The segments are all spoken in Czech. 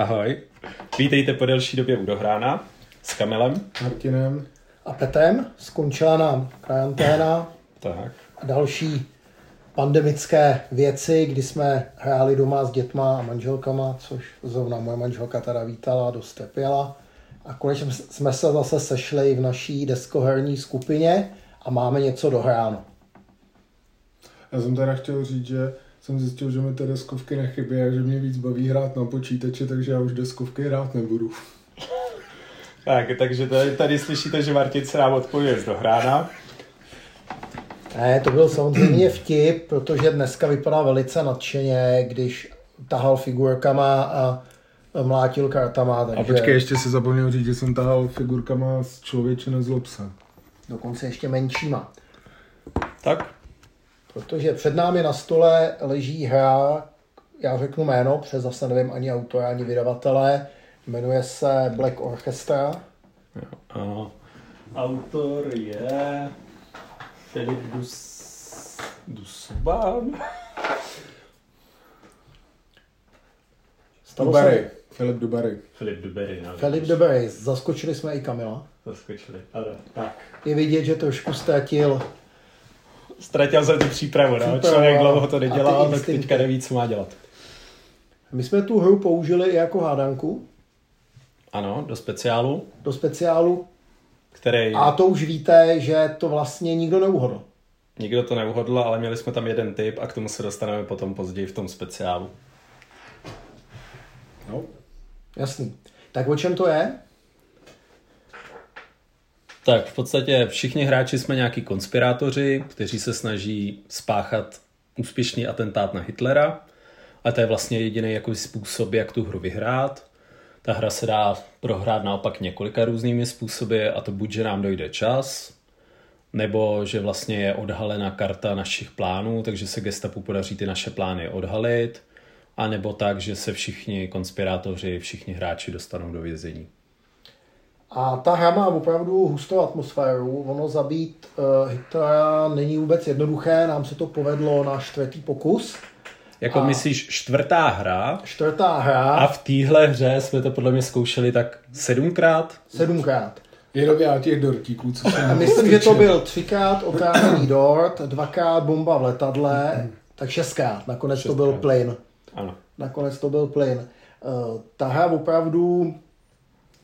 Ahoj. Vítejte po delší době u Dohrána s Kamilem. Martinem. A Petem. Skončila nám karanténa Tak. a další pandemické věci, kdy jsme hráli doma s dětma a manželkama, což zrovna moje manželka teda vítala, dost trpěla. A konečně jsme se zase sešli v naší deskoherní skupině a máme něco dohráno. Já jsem teda chtěl říct, že jsem zjistil, že mi ty deskovky nechybí a že mě víc baví hrát na počítači, takže já už deskovky hrát nebudu. Tak, takže tady, tady slyšíte, že Martin se nám odpovědět z Dohrána. Ne, to byl samozřejmě vtip, protože dneska vypadá velice nadšeně, když tahal figurkama a mlátil kartama. Takže A počkej, ještě si zapomněl říct, že jsem tahal figurkama z člověče se. Dokonce ještě menšíma. Tak, Protože před námi na stole leží hra, já řeknu jméno, protože zase nevím ani autora, ani vydavatele, jmenuje se Black Orchestra. jo, ano. Autor je Filip Dus... Se- Dubery. Filip Dubery. Filip Dubery, no. Filip Debery, zaskočili jsme i Kamila. Zaskočili. Ano, tak. Je vidět, že trošku ztratil Ztratil jsem tu přípravu, no. Přípravu Člověk dlouho to nedělal, tak teďka neví, co má dělat. My jsme tu hru použili i jako hádanku Ano, do speciálu, do speciálu který a to už víte, že to vlastně nikdo neuhodl. nikdo to neuhodl, ale měli jsme tam jeden tip a k tomu se dostaneme potom později v tom speciálu. No. Jasný. Tak o čem to je? Tak v podstatě všichni hráči jsme nějaký konspirátoři, kteří se snaží spáchat úspěšný atentát na Hitlera. A to je vlastně jediný jako způsob, jak tu hru vyhrát. Ta hra se dá prohrát naopak několika různými způsoby a to buď, že nám dojde čas, nebo že vlastně je odhalena karta našich plánů, takže se gestapu podaří ty naše plány odhalit, a nebo tak, že se všichni konspirátoři, všichni hráči dostanou do vězení. A ta hra má opravdu hustou atmosféru. Ono zabít uh, Hitlera není vůbec jednoduché, nám se to povedlo na čtvrtý pokus. Jako A- myslíš čtvrtá hra Čtvrtá hra, a v téhle hře jsme to podle mě zkoušeli tak sedmkrát. sedmkrát. Jenom já těch dortíků, co jsem... A myslím, že to byl třikrát otrávený dort, dvakrát bomba v letadle, tak šestkrát. Nakonec to byl Šestkrát. plyn. Ano. Nakonec to byl plyn. Eh, Ta hra opravdu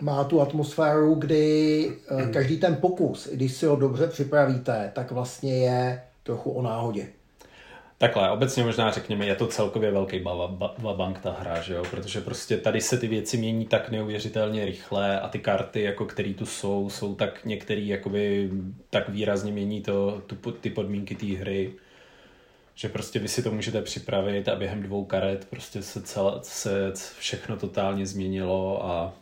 má tu atmosféru, kdy eh, každý ten pokus, i když si ho dobře připravíte, tak vlastně je trochu o náhodě. Takhle, obecně možná řekněme, je to celkově velký baba- ba- babank ta hra, že jo? Protože prostě tady se ty věci mění tak neuvěřitelně rychle a ty karty, jako který tu jsou, jsou tak některý jakoby tak výrazně mění to, tu, ty podmínky té hry, že prostě vy si to můžete připravit a během dvou karet prostě se, celé, se všechno totálně změnilo a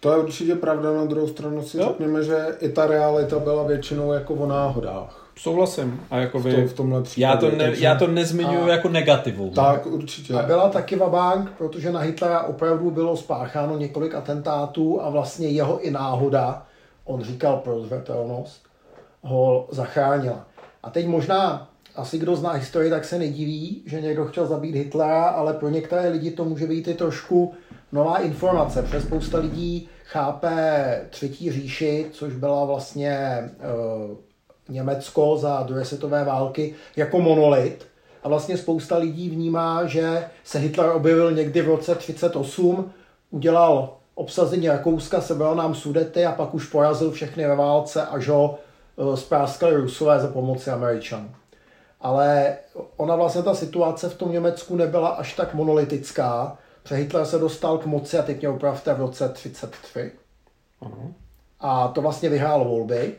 To je určitě pravda, na druhou stranu si Jo. řekněme, že i ta realita byla většinou jako o náhodách. souhlasím. A jakoby, V, tom, v tomhle případě. já, to ne, takže- já to nezmiňuji A- jako negativu. Tak, určitě. A byla taky vabank, protože na Hitlera opravdu bylo spácháno několik atentátů a vlastně jeho i náhoda, on říkal prozřetelnost, ho zachránila. A teď možná, asi kdo zná historii, tak se nediví, že někdo chtěl zabít Hitlera, ale pro některé lidi to může být i trošku nová informace, protože spousta lidí chápe Třetí říši, což byla vlastně eh, Německo za druhé světové války, jako monolit. A vlastně spousta lidí vnímá, že se Hitler objevil někdy v roce 38, udělal obsazení Rakouska, sebral nám Sudety a pak už porazil všechny ve válce, až ho eh, spráskali Rusové za pomoci Američanů. Ale ona vlastně ta situace v tom Německu nebyla až tak monolitická, protože Hitler se dostal k moci, a teď mě opravte, v roce 33. Ano. A to vlastně vyhrál volby.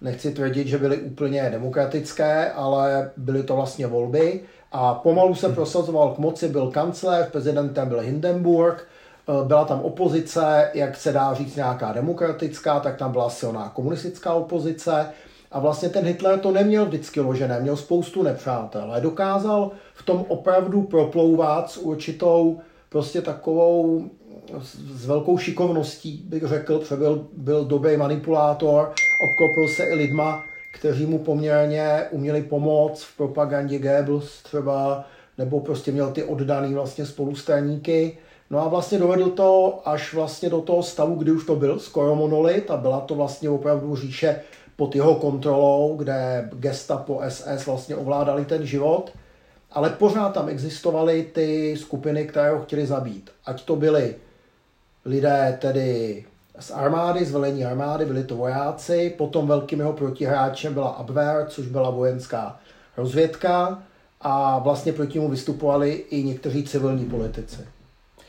Nechci tvrdit, že byly úplně demokratické, ale byly to vlastně volby. A pomalu se prosazoval k moci, byl kancléř, prezidentem byl Hindenburg, eh, byla tam opozice, jak se dá říct nějaká demokratická, tak tam byla silná komunistická opozice. A vlastně ten Hitler to neměl vždycky ložené, měl spoustu nepřátel, ale dokázal v tom opravdu proplouvat s určitou prostě takovou s, velkou šikovností, bych řekl, protože byl, byl dobrý manipulátor, obklopil se i lidma, kteří mu poměrně uměli pomoct v propagandě Goebbels třeba, nebo prostě měl ty oddaný vlastně spolustraníky. No a vlastně dovedl to až vlastně do toho stavu, kdy už to byl skoro monolit a byla to vlastně opravdu říše pod jeho kontrolou, kde gestapo SS vlastně ovládali ten život, ale pořád tam existovaly ty skupiny, které ho chtěli zabít. Ať to byli lidé tedy z armády, z velení armády, byli to vojáci, potom velkým jeho protihráčem byla Abwehr, což byla vojenská rozvědka a vlastně proti němu vystupovali i někteří civilní politici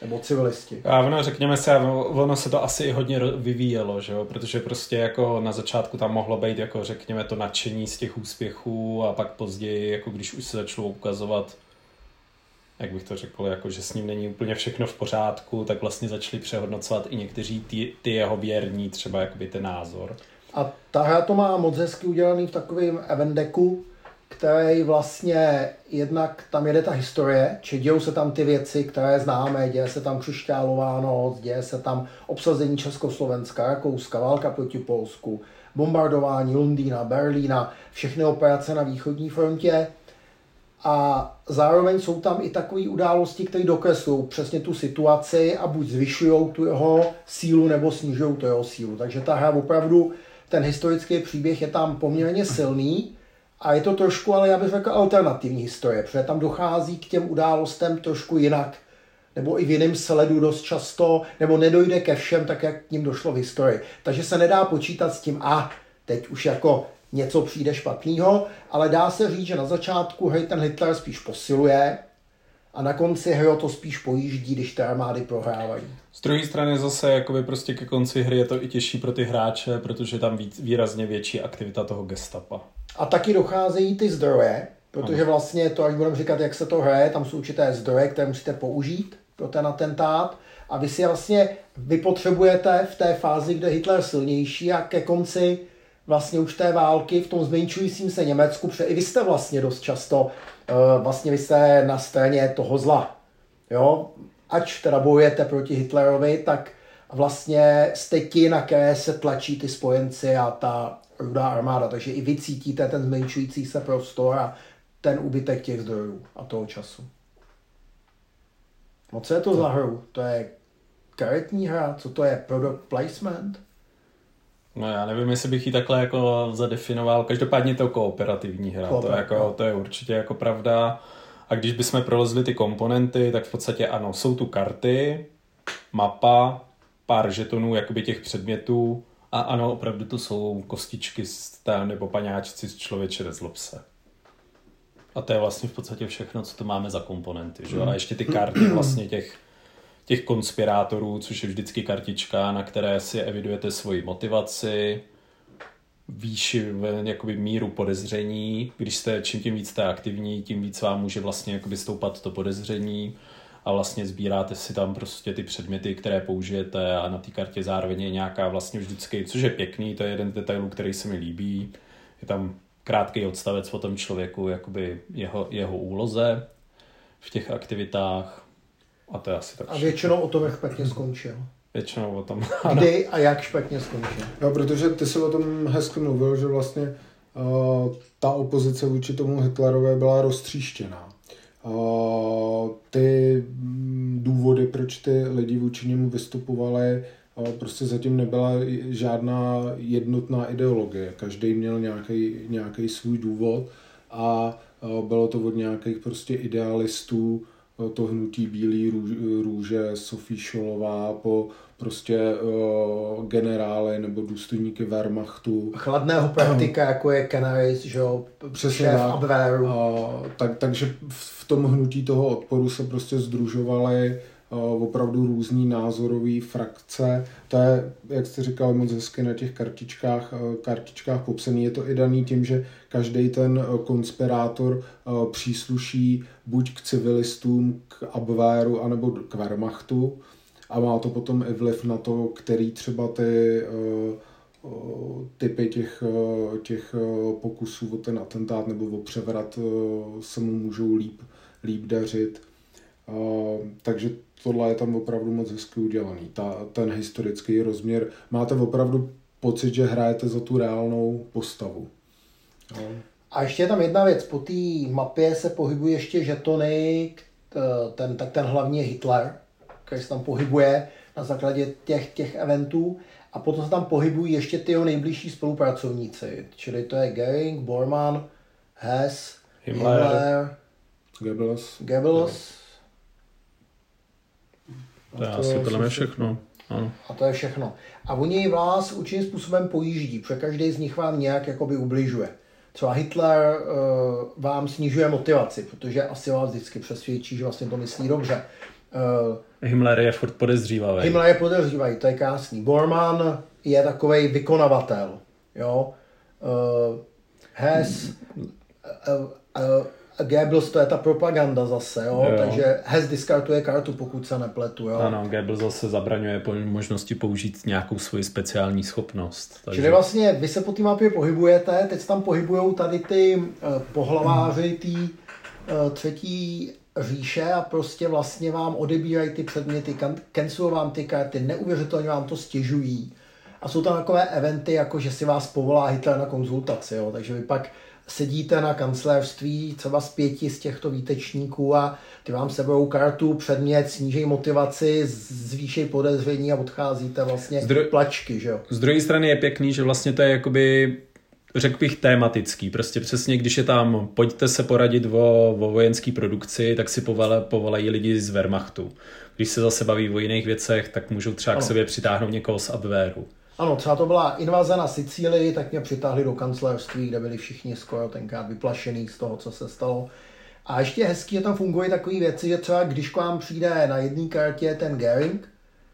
nebo civilisti. A ono, řekněme se, ono se to asi i hodně vyvíjelo, že jo? protože prostě jako na začátku tam mohlo být jako řekněme to nadšení z těch úspěchů a pak později, jako když už se začalo ukazovat jak bych to řekl, jako že s ním není úplně všechno v pořádku, tak vlastně začali přehodnocovat i někteří ty, ty jeho věrní, třeba jakoby ten názor. A ta hra to má moc hezky udělaný v takovém event decku, který vlastně jednak tam jede ta historie, či dějou se tam ty věci, které známe, děje se tam křišťálová noc, děje se tam obsazení Československa, Rakouska, válka proti Polsku, bombardování Londýna, Berlína, všechny operace na východní frontě. A zároveň jsou tam i takové události, které dokreslují přesně tu situaci a buď zvyšují tu jeho sílu nebo snižují tu jeho sílu. Takže ta hra opravdu, ten historický příběh je tam poměrně silný a je to trošku, ale já bych řekl, alternativní historie, protože tam dochází k těm událostem trošku jinak, nebo i v jiném sledu dost často, nebo nedojde ke všem tak, jak k ním došlo v historii. Takže se nedá počítat s tím, a teď už jako něco přijde špatného, ale dá se říct, že na začátku hry ten Hitler spíš posiluje a na konci hry to spíš pojíždí, když ty armády prohrávají. Z druhé strany zase jakoby prostě ke konci hry je to i těžší pro ty hráče, protože tam víc, výrazně větší aktivita toho gestapa. A taky docházejí ty zdroje, protože vlastně to, až budeme říkat, jak se to hraje, tam jsou určité zdroje, které musíte použít pro ten atentát a vy si vlastně, vy potřebujete v té fázi, kde Hitler je silnější a ke konci vlastně už té války v tom zmenšujícím se Německu, protože i vy jste vlastně dost často, eh, vlastně vy jste na straně toho zla. Jo? Ač teda bojujete proti Hitlerovi, tak vlastně jste ti, na které se tlačí ty spojenci a ta rudá armáda. Takže i vy cítíte ten zmenšující se prostor a ten úbytek těch zdrojů a toho času. No co je to za hru? To je karetní hra? Co to je? Product placement? No já nevím, jestli bych ji takhle jako zadefinoval. Každopádně to kooperativní hra. To, jako, to je určitě jako pravda. A když bychom prolezli ty komponenty, tak v podstatě ano, jsou tu karty, mapa, pár žetonů jakoby těch předmětů a ano, opravdu to jsou kostičky nebo paňáčci z člověče nezlob se. A to je vlastně v podstatě všechno, co to máme za komponenty. Že? A ještě ty karty vlastně těch těch konspirátorů, což je vždycky kartička, na které si evidujete svoji motivaci, výši, jakoby míru podezření. Když jste čím tím víc jste aktivní, tím víc vám může vlastně jakoby stoupat to podezření a vlastně sbíráte si tam prostě ty předměty, které použijete a na té kartě zároveň je nějaká vlastně vždycky, což je pěkný, to je jeden detail, který se mi líbí. Je tam krátký odstavec o tom člověku, jakoby jeho, jeho úloze v těch aktivitách a to je asi tak. A většinou o tom, jak špatně skončil. Většinou o tom. Kdy a jak špatně skončil. No, protože ty jsi o tom hezky mluvil, že vlastně uh, ta opozice vůči tomu Hitlerové byla roztříštěná. Ty mm, důvody, proč ty lidi vůči němu vystupovali, prostě zatím nebyla žádná jednotná ideologie. Každý měl nějaký svůj důvod a bylo to od nějakých prostě idealistů, to hnutí Bílý růže, Sofie Šolová, po prostě uh, generály nebo důstojníky Wehrmachtu. Chladného praktika, jako je Canaris, že jo, Přesně šéf Abwehru. Uh, tak, takže v tom hnutí toho odporu se prostě združovali opravdu různý názorový frakce. To je, jak jste říkal, moc hezky na těch kartičkách, kartičkách popsaný. Je to i daný tím, že každý ten konspirátor přísluší buď k civilistům, k Abwehru, anebo k Wehrmachtu. A má to potom i vliv na to, který třeba ty typy těch, těch pokusů o ten atentát nebo o převrat se mu můžou líp, líp dařit. Takže tohle je tam opravdu moc hezky udělaný. Ta, ten historický rozměr. Máte opravdu pocit, že hrajete za tu reálnou postavu. No. A ještě je tam jedna věc, po té mapě se pohybují ještě žetony, ten, tak ten hlavní je Hitler, který se tam pohybuje na základě těch, těch eventů. A potom se tam pohybují ještě ty jeho nejbližší spolupracovníci, čili to je Goering, Bormann, Hess, Himmler, Himmler Goebbels. Goebbels. To je asi podle všechno. Ano. A to je všechno. A oni vás určitým způsobem pojíždí, protože každý z nich vám nějak jakoby ubližuje. Třeba Hitler uh, vám snižuje motivaci, protože asi vás vždycky přesvědčí, že vlastně to myslí dobře. Uh, Himmler je furt podezřívavý. Himmler je podezřívavý, to je krásný. Bormann je takový vykonavatel. Jo? Uh, Hess, uh, uh, Goebbels to je ta propaganda zase, jo? jo. takže Hess diskartuje kartu, pokud se nepletu. Jo? Ano, Goebbels zase zabraňuje po možnosti použít nějakou svoji speciální schopnost. Takže... Čili vlastně vy se po té mapě pohybujete, teď tam pohybují tady ty uh, pohlaváři té uh, třetí říše a prostě vlastně vám odebírají ty předměty, cancelují vám ty karty, neuvěřitelně vám to stěžují. A jsou tam takové eventy, jako že si vás povolá Hitler na konzultaci, jo? takže vy pak sedíte na kancelářství třeba z pěti z těchto výtečníků a ty vám seberou kartu, předmět, snížej motivaci, zvýšej podezření a odcházíte vlastně z dru- plačky, že jo? Z druhé strany je pěkný, že vlastně to je jakoby řekl bych tématický. Prostě přesně, když je tam, pojďte se poradit o, o vojenské produkci, tak si povole, povolají lidi z Wehrmachtu. Když se zase baví o jiných věcech, tak můžou třeba ano. k sobě přitáhnout někoho z Abwehru. Ano, třeba to byla invaze na Sicílii, tak mě přitáhli do kancelářství, kde byli všichni skoro tenkrát vyplašený z toho, co se stalo. A ještě hezky, že tam fungují takové věci, že třeba když k vám přijde na jedné kartě ten Gering,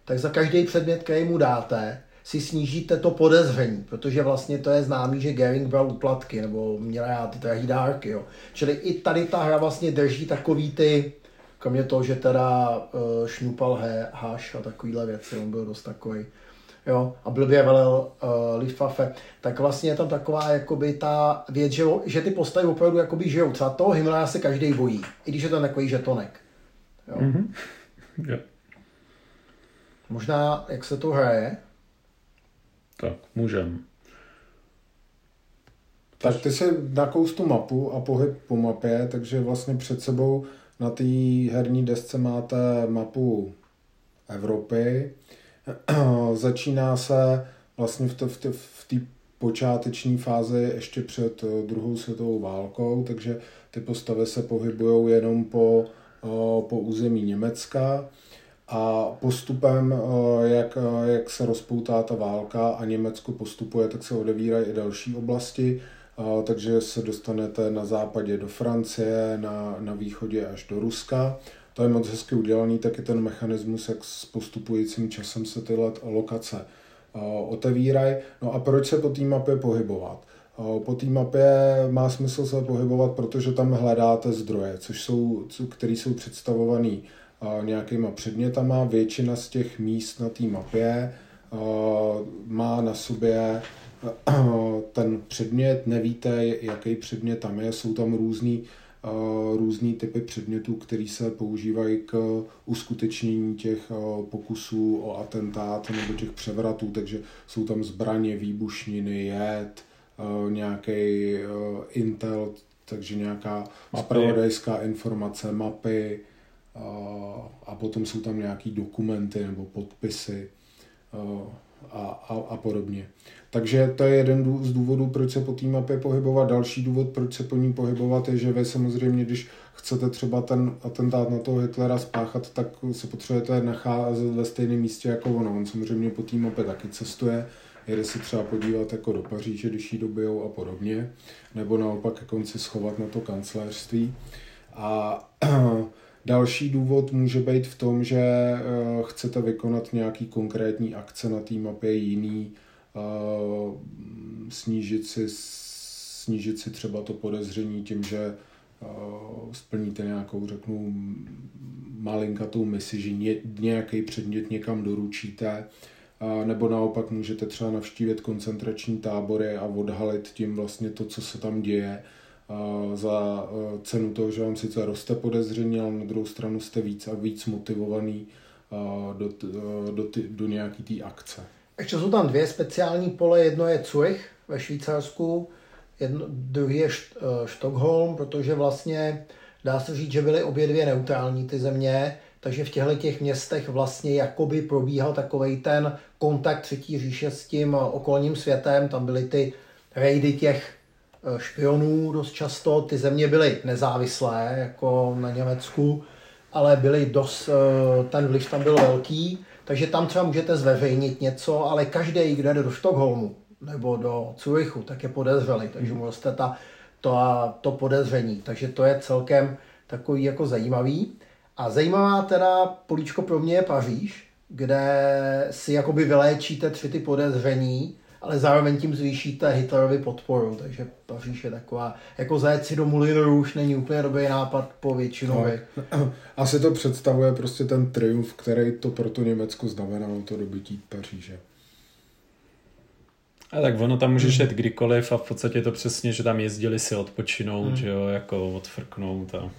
tak za každý předmět, který mu dáte, si snížíte to podezření, protože vlastně to je známý, že Gering bral úplatky nebo měl rád ty drahý dárky. Jo. Čili i tady ta hra vlastně drží takový ty, kromě toho, že teda uh, šňupal he, haš a takovýhle věci, on byl dost takový jo, a blbě velel uh, Luftwaffe, tak vlastně je tam taková jakoby ta věc, že, že ty postavy opravdu jakoby žijou. Třeba toho Himmlera se každý bojí, i když je to takový žetonek. Jo. Mm-hmm. Yeah. Možná, jak se to hraje? Tak, můžem. Tak ty si nakous tu mapu a pohyb po mapě, takže vlastně před sebou na té herní desce máte mapu Evropy, Začíná se vlastně v té v v počáteční fázi ještě před eh, druhou světovou válkou, takže ty postavy se pohybují jenom po, eh, po území Německa a postupem, eh, jak, jak se rozpoutá ta válka a Německo postupuje, tak se odevírají i další oblasti, takže se dostanete na západě do Francie, na, na východě až do Ruska to je moc hezky udělaný, taky ten mechanismus, jak s postupujícím časem se tyhle lokace otevírají. No a proč se po té mapě pohybovat? Po té mapě má smysl se pohybovat, protože tam hledáte zdroje, což jsou, které jsou představované nějakýma předmětama. Většina z těch míst na té mapě má na sobě ten předmět, nevíte, jaký předmět tam je, jsou tam různý různý typy předmětů, které se používají k uskutečnění těch pokusů o atentát nebo těch převratů, takže jsou tam zbraně, výbušniny, jed, nějaký intel, takže nějaká spravodajská informace, mapy a potom jsou tam nějaký dokumenty nebo podpisy a, a, a podobně. Takže to je jeden z důvodů, proč se po té mapě pohybovat. Další důvod, proč se po ní pohybovat, je, že vy samozřejmě, když chcete třeba ten atentát na toho Hitlera spáchat, tak se potřebujete nacházet ve stejném místě jako ono. On samozřejmě po té mapě taky cestuje, jede se třeba podívat jako do Paříže, když ji dobijou a podobně, nebo naopak on si schovat na to kancelářství. A Další důvod může být v tom, že eh, chcete vykonat nějaký konkrétní akce na té mapě jiný, Eh, snížit si, snížit si třeba to podezření tím, že eh, splníte nějakou, řeknu, malinkatou misi, že nějaký předmět někam doručíte, nebo naopak můžete třeba navštívit koncentrační tábory a odhalit tím vlastně to, co se tam děje, za cenu toho, že vám sice roste podezření, ale na druhou stranu jste víc a víc motivovaný do, do, do, do nějaký té akce. Ještě jsou tam dvě speciální pole. Jedno je Zurich ve Švýcarsku, jedno, druhý je Stockholm, protože vlastně dá se říct, že byly obě dvě neutrální ty země, takže v těchto těch městech vlastně jakoby probíhal takový ten kontakt třetí říše s tím okolním světem, tam byly ty rejdy těch špionů dost často, ty země byly nezávislé, jako na Německu, ale byly dost, eh, ten vliv tam byl velký, takže tam třeba můžete zveřejnit něco, ale každý, kdo jde do Stockholmu nebo do Curychu, tak je podezřelý, takže můžete ta, to, to podezření. Takže to je celkem takový jako zajímavý. A zajímavá teda políčko pro mě je Paříž, kde si jakoby vyléčíte tři ty podezření, ale zároveň tím zvýšíte Hitlerovi podporu, takže Paříž je taková, jako zajet si do Moulin už není úplně dobrý nápad po většinu. No, asi to představuje prostě ten triumf, který to pro to Německo znamenalo, to dobytí Paříže. A tak ono tam můžeš jet kdykoliv a v podstatě to přesně, že tam jezdili si odpočinout, hmm. že jo, jako odfrknout a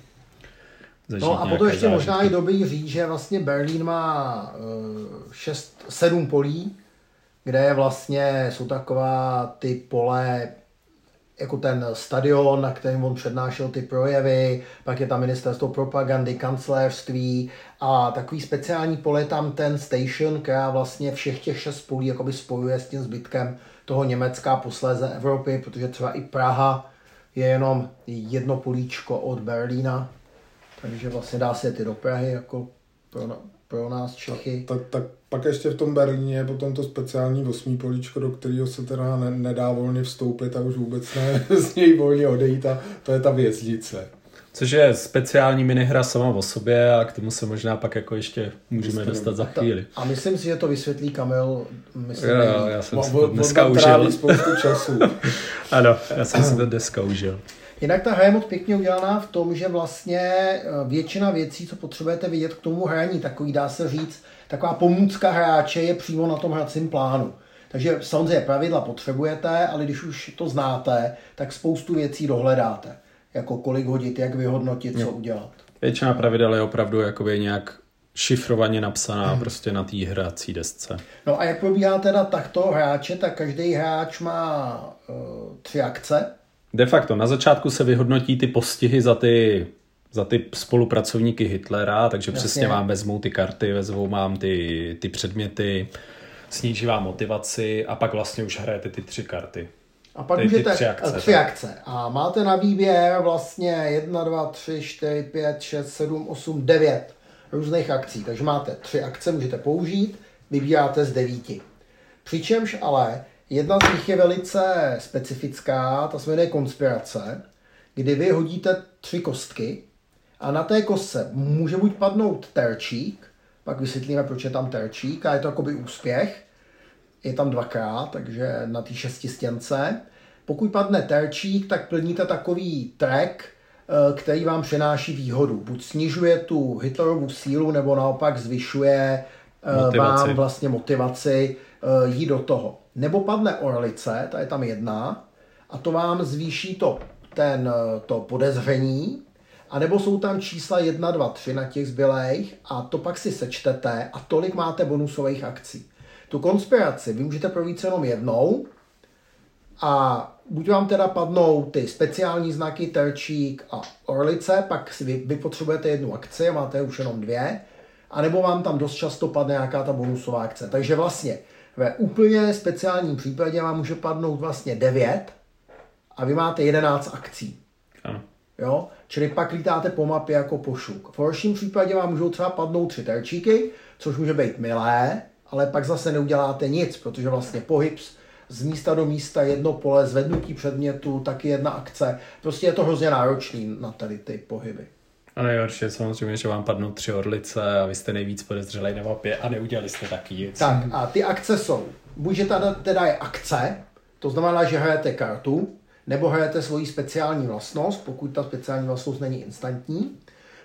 No a potom ještě zážitky. možná i dobrý říct, že vlastně Berlín má uh, šest, sedm polí, kde je vlastně, jsou taková ty pole, jako ten stadion, na kterém on přednášel ty projevy, pak je tam ministerstvo propagandy, kancelářství a takový speciální pole tam ten station, která vlastně všech těch šest polí jakoby spojuje s tím zbytkem toho Německa, posléze Evropy, protože třeba i Praha je jenom jedno políčko od Berlína, takže vlastně dá se ty do Prahy jako pro, pro nás Čechy. Tak, tak pak ještě v tom Berlíně je potom to speciální osmý políčko, do kterého se teda ne, nedá volně vstoupit a už vůbec ne z něj volně odejít a to je ta vězdice. Což je speciální minihra sama o sobě a k tomu se možná pak jako ještě můžeme dostat za chvíli. A myslím si, že to vysvětlí Kamil. Myslím, jo, já jsem si to dneska užil. spoustu času. ano, já jsem si to dneska užil. Jinak ta hra je moc pěkně udělaná v tom, že vlastně eh, většina věcí, co potřebujete vidět k tomu hraní, takový dá se říct, taková pomůcka hráče je přímo na tom hracím plánu. Takže samozřejmě pravidla potřebujete, ale když už to znáte, tak spoustu věcí dohledáte. Jako kolik hodit, jak vyhodnotit, co udělat. Většina pravidel je opravdu jakoby nějak šifrovaně napsaná hmm. prostě na té hrací desce. No a jak probíhá teda takto hráče, tak každý hráč má uh, tři akce. De facto, na začátku se vyhodnotí ty postihy za ty, za ty spolupracovníky Hitlera, takže Jasně. přesně vám vezmou ty karty, vezmou vám ty, ty předměty, sníží vám motivaci a pak vlastně už hrajete ty tři karty. A pak můžete tři akce, tři akce. A máte na výběr vlastně 1, 2, 3, 4, 5, 6, 7, 8, 9 různých akcí. Takže máte tři akce, můžete použít, vybíráte z devíti. Přičemž ale jedna z nich je velice specifická, ta se jmenuje konspirace, kdy vy hodíte tři kostky a na té kostce může buď padnout terčík, pak vysvětlíme, proč je tam terčík a je to jakoby úspěch, je tam dvakrát, takže na té šestistěnce. Pokud padne terčík, tak plníte takový track, eh, který vám přináší výhodu. Buď snižuje tu Hitlerovu sílu, nebo naopak zvyšuje eh, motivaci. vám vlastně motivaci eh, jít do toho. Nebo padne orlice, ta je tam jedna, a to vám zvýší to, ten, to podezření, a nebo jsou tam čísla 1, 2, 3 na těch zbylejch a to pak si sečtete a tolik máte bonusových akcí. Tu konspiraci vy můžete provít jenom jednou a buď vám teda padnou ty speciální znaky terčík a orlice, pak si vy, vy potřebujete jednu akci a máte už jenom dvě, anebo vám tam dost často padne nějaká ta bonusová akce. Takže vlastně ve úplně speciálním případě vám může padnout vlastně 9 a vy máte 11 akcí. Ano. Jo? Čili pak lítáte po mapě jako pošuk. V horším případě vám můžou třeba padnout tři terčíky, což může být milé, ale pak zase neuděláte nic, protože vlastně pohyb z místa do místa, jedno pole, zvednutí předmětu, taky jedna akce. Prostě je to hrozně náročný na tady ty pohyby. A nejhorší je samozřejmě, že vám padnou tři orlice a vy jste nejvíc podezřelej na mapě a neudělali jste taky nic. Tak a ty akce jsou, buď že teda, teda je akce, to znamená, že hrajete kartu, nebo hrajete svoji speciální vlastnost, pokud ta speciální vlastnost není instantní.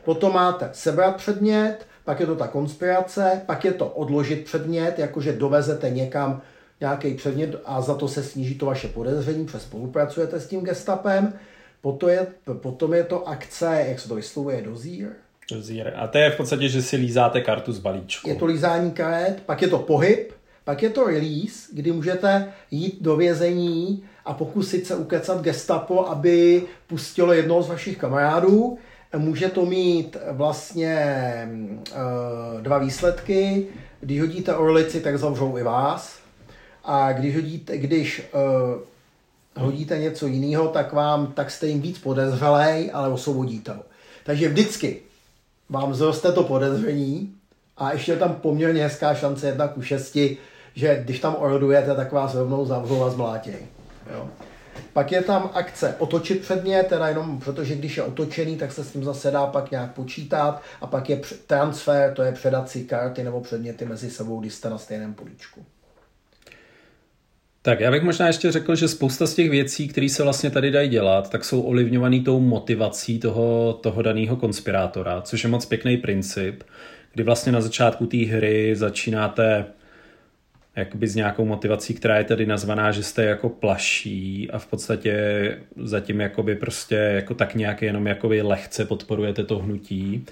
Potom máte sebrat předmět, pak je to ta konspirace, pak je to odložit předmět, jakože dovezete někam nějaký předmět a za to se sníží to vaše podezření, protože spolupracujete s tím gestapem. Potom je, potom je to akce, jak se to vyslovuje, dozír. Dozír. A to je v podstatě, že si lízáte kartu z balíčku. Je to lízání karet, pak je to pohyb, pak je to release, kdy můžete jít do vězení a pokusit se ukecat gestapo, aby pustilo jednoho z vašich kamarádů. Může to mít vlastně uh, dva výsledky. Když hodíte orlici, tak zavřou i vás. A když hodíte, když uh, hodíte něco jiného, tak vám tak jste jim víc podezřelej, ale osvobodíte ho. Takže vždycky vám zroste to podezření a ještě je tam poměrně hezká šance jedna ku šesti, že když tam orodujete, tak vás rovnou zavřou a zmlátěj. Jo. Pak je tam akce otočit předmět, teda jenom protože když je otočený, tak se s tím zase dá pak nějak počítat. A pak je transfer, to je předat si karty nebo předměty mezi sebou, když jste na stejném políčku. Tak já bych možná ještě řekl, že spousta z těch věcí, které se vlastně tady dají dělat, tak jsou ovlivňované tou motivací toho, toho daného konspirátora, což je moc pěkný princip, kdy vlastně na začátku té hry začínáte jakoby s nějakou motivací, která je tady nazvaná, že jste jako plaší a v podstatě zatím jakoby prostě jako tak nějak jenom jakoby lehce podporujete to hnutí.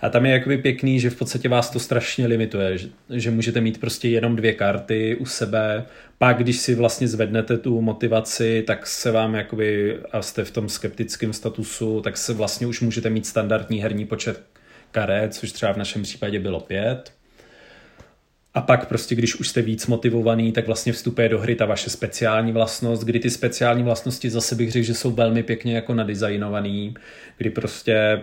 A tam je jakoby pěkný, že v podstatě vás to strašně limituje, že, že můžete mít prostě jenom dvě karty u sebe, pak když si vlastně zvednete tu motivaci, tak se vám jakoby, a jste v tom skeptickém statusu, tak se vlastně už můžete mít standardní herní počet karet, což třeba v našem případě bylo pět. A pak prostě, když už jste víc motivovaný, tak vlastně vstupuje do hry ta vaše speciální vlastnost, kdy ty speciální vlastnosti zase bych řekl, že jsou velmi pěkně jako nadizajnovaný, kdy prostě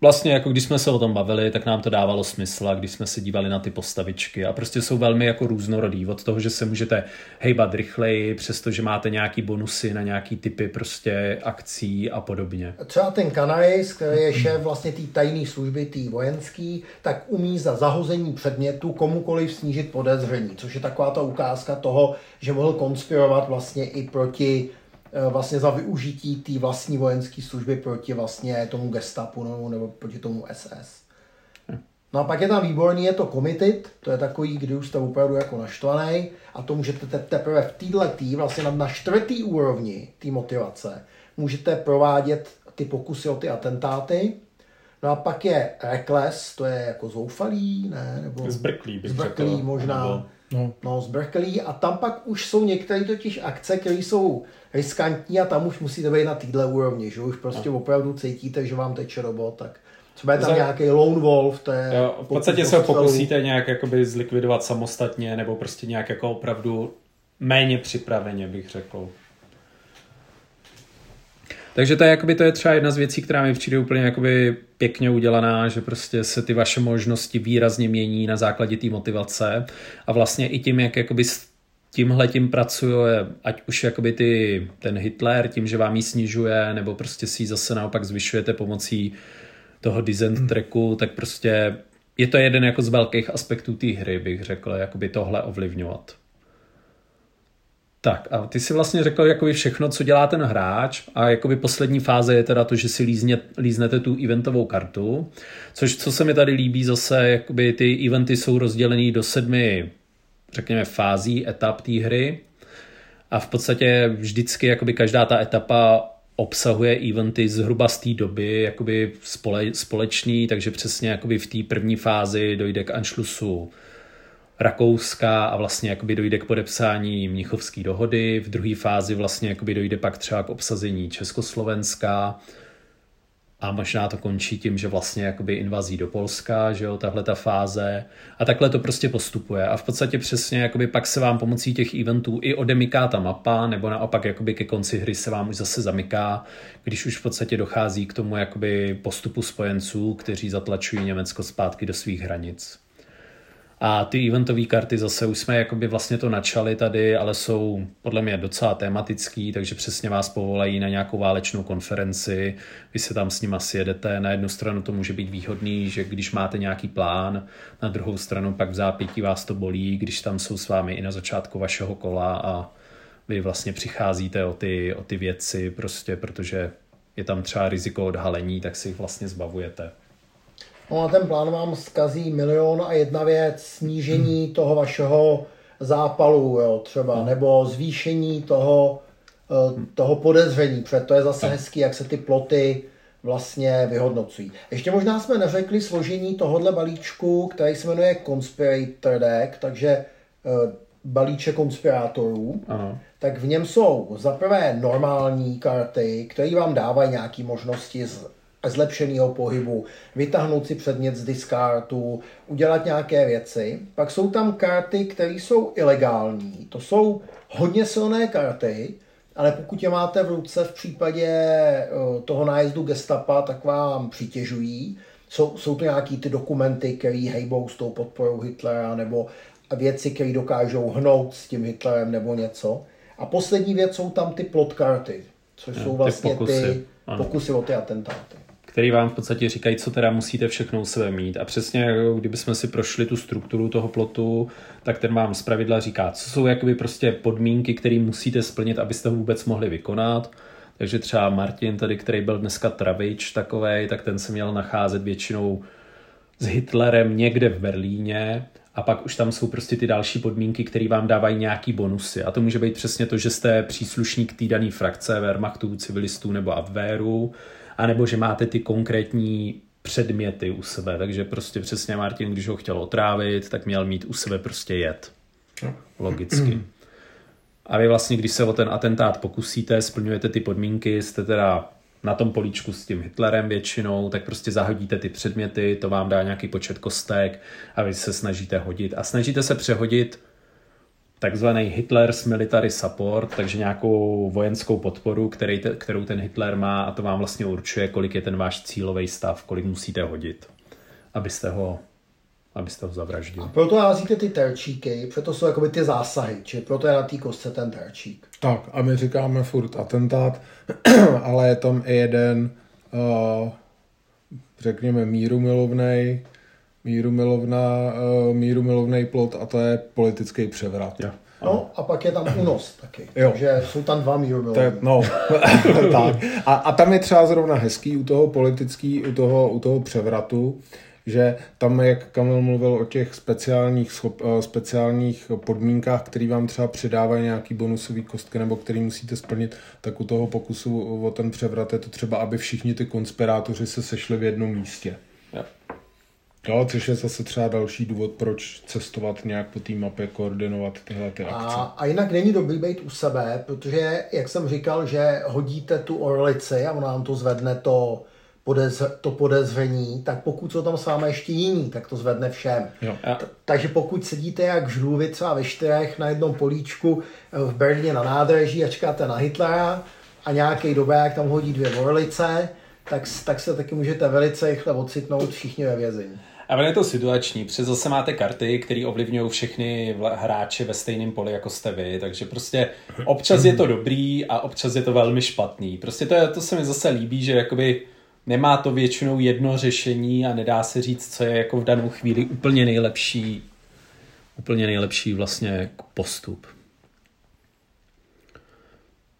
vlastně jako když jsme se o tom bavili, tak nám to dávalo smysl a když jsme se dívali na ty postavičky a prostě jsou velmi jako různorodý od toho, že se můžete hejbat rychleji, přestože máte nějaký bonusy na nějaký typy prostě akcí a podobně. Třeba ten Canaris, který je šéf vlastně té tajné služby, té vojenský, tak umí za zahození předmětu komukoliv snížit podezření, což je taková ta ukázka toho, že mohl konspirovat vlastně i proti vlastně za využití té vlastní vojenské služby proti vlastně tomu gestapu nebo, nebo proti tomu SS. No a pak je tam výborný, je to committed, to je takový, kdy už jste opravdu jako naštvaný a to můžete te- teprve v této tý, vlastně na, na čtvrtý úrovni té motivace, můžete provádět ty pokusy o ty atentáty. No a pak je reckless, to je jako zoufalý, ne? Nebo zbrklý, bych zbrklý řekl, možná. Nebo... No. no, zbrklý. A tam pak už jsou některé totiž akce, které jsou riskantní a tam už musíte být na této úrovni, že už prostě no. opravdu cítíte, že vám teče robot, tak třeba je tam Zaj... nějaký lone wolf, to je... Jo, v podstatě se ho pokusíte nějak jakoby zlikvidovat samostatně, nebo prostě nějak jako opravdu méně připraveně, bych řekl. Takže to je, jakoby, to je třeba jedna z věcí, která mi přijde úplně jakoby pěkně udělaná, že prostě se ty vaše možnosti výrazně mění na základě té motivace a vlastně i tím, jak jakoby tímhle tím pracuje, ať už jakoby ty, ten Hitler, tím, že vám ji snižuje, nebo prostě si ji zase naopak zvyšujete pomocí toho design hmm. tracku, tak prostě je to jeden jako z velkých aspektů té hry, bych řekl, jakoby tohle ovlivňovat. Tak a ty si vlastně řekl jakoby všechno, co dělá ten hráč a jakoby poslední fáze je teda to, že si lízně, líznete tu eventovou kartu, což co se mi tady líbí zase, jakoby ty eventy jsou rozdělený do sedmi řekněme, fází, etap té hry. A v podstatě vždycky jakoby každá ta etapa obsahuje eventy zhruba z té doby jakoby spole, společný, takže přesně jakoby v té první fázi dojde k Anšlusu Rakouska a vlastně jakoby dojde k podepsání Mnichovské dohody, v druhé fázi vlastně jakoby dojde pak třeba k obsazení Československa, a možná to končí tím, že vlastně jakoby invazí do Polska, že jo, tahle ta fáze. A takhle to prostě postupuje. A v podstatě přesně jakoby pak se vám pomocí těch eventů i odemyká ta mapa, nebo naopak jakoby ke konci hry se vám už zase zamyká, když už v podstatě dochází k tomu jakoby postupu spojenců, kteří zatlačují Německo zpátky do svých hranic. A ty eventové karty zase už jsme jakoby vlastně to načali tady, ale jsou podle mě docela tematický, takže přesně vás povolají na nějakou válečnou konferenci, vy se tam s ním asi jedete. Na jednu stranu to může být výhodný, že když máte nějaký plán, na druhou stranu pak v zápětí vás to bolí, když tam jsou s vámi i na začátku vašeho kola a vy vlastně přicházíte o ty, o ty věci, prostě protože je tam třeba riziko odhalení, tak si jich vlastně zbavujete. No a ten plán vám zkazí milion a jedna věc, snížení hmm. toho vašeho zápalu, jo, třeba, hmm. nebo zvýšení toho, eh, toho podezření, protože to je zase hmm. hezký, jak se ty ploty vlastně vyhodnocují. Ještě možná jsme neřekli složení tohohle balíčku, který se jmenuje Conspirator Deck, takže eh, balíček konspirátorů. Ano. tak v něm jsou za prvé normální karty, které vám dávají nějaké možnosti z zlepšeného pohybu, vytáhnout si předmět z diskartu, udělat nějaké věci. Pak jsou tam karty, které jsou ilegální. To jsou hodně silné karty, ale pokud je máte v ruce v případě eh, toho nájezdu gestapa, tak vám přitěžují. Jsou, jsou to nějaký ty dokumenty, které hejbou s tou podporou Hitlera, nebo věci, které dokážou hnout s tím Hitlerem nebo něco. A poslední věc jsou tam ty plot karty, což jsou vlastně ty pokusy, ty pokusy o ty atentáty který vám v podstatě říkají, co teda musíte všechno u sebe mít. A přesně, kdybychom si prošli tu strukturu toho plotu, tak ten vám zpravidla říká, co jsou jakoby prostě podmínky, které musíte splnit, abyste ho vůbec mohli vykonat. Takže třeba Martin tady, který byl dneska travič takovej, tak ten se měl nacházet většinou s Hitlerem někde v Berlíně a pak už tam jsou prostě ty další podmínky, které vám dávají nějaký bonusy. A to může být přesně to, že jste příslušník té dané frakce, Wehrmachtu, civilistů nebo Abwehru, anebo že máte ty konkrétní předměty u sebe. Takže prostě přesně Martin, když ho chtěl otrávit, tak měl mít u sebe prostě jet. Logicky. A vy vlastně, když se o ten atentát pokusíte, splňujete ty podmínky, jste teda na tom políčku s tím Hitlerem většinou, tak prostě zahodíte ty předměty, to vám dá nějaký počet kostek a vy se snažíte hodit. A snažíte se přehodit takzvaný Hitler's military support, takže nějakou vojenskou podporu, který te, kterou ten Hitler má a to vám vlastně určuje, kolik je ten váš cílový stav, kolik musíte hodit, abyste ho abyste ho zavraždili. A proto házíte ty terčíky, proto jsou jakoby ty zásahy, či proto je na té kostce ten terčík. Tak a my říkáme furt atentát, ale je tam i jeden, uh, řekněme, míru milovnej, míru, milovná, uh, míru milovný plot a to je politický převrat. Ja. No a pak je tam únos taky. Jo. Takže jsou tam dva míru No, tak. A, a tam je třeba zrovna hezký u toho politický, u toho, u toho převratu, že tam, jak Kamil mluvil o těch speciálních, schop, eh, speciálních podmínkách, které vám třeba přidávají nějaký bonusový kostky nebo který musíte splnit, tak u toho pokusu o ten převrat je to třeba, aby všichni ty konspirátoři se sešli v jednom místě. Jo, což je zase třeba další důvod, proč cestovat nějak po té mapě, koordinovat tyhle ty akce. A, a jinak není dobrý být u sebe, protože, jak jsem říkal, že hodíte tu orlici a ona vám to zvedne to, podez, to podezření, tak pokud jsou tam s vámi ještě jiní, tak to zvedne všem. Jo. T- takže pokud sedíte jak žlůvy třeba ve čtyřech na jednom políčku eh, v Berlíně na nádraží a čekáte na Hitlera a nějaký dobrák tam hodí dvě orlice, tak, tak se taky můžete velice rychle ocitnout všichni ve vězení. A je to situační, protože zase máte karty, které ovlivňují všechny hráče ve stejném poli, jako jste vy, takže prostě občas je to dobrý a občas je to velmi špatný. Prostě to, je, to se mi zase líbí, že jakoby nemá to většinou jedno řešení a nedá se říct, co je jako v danou chvíli úplně nejlepší, úplně nejlepší vlastně postup.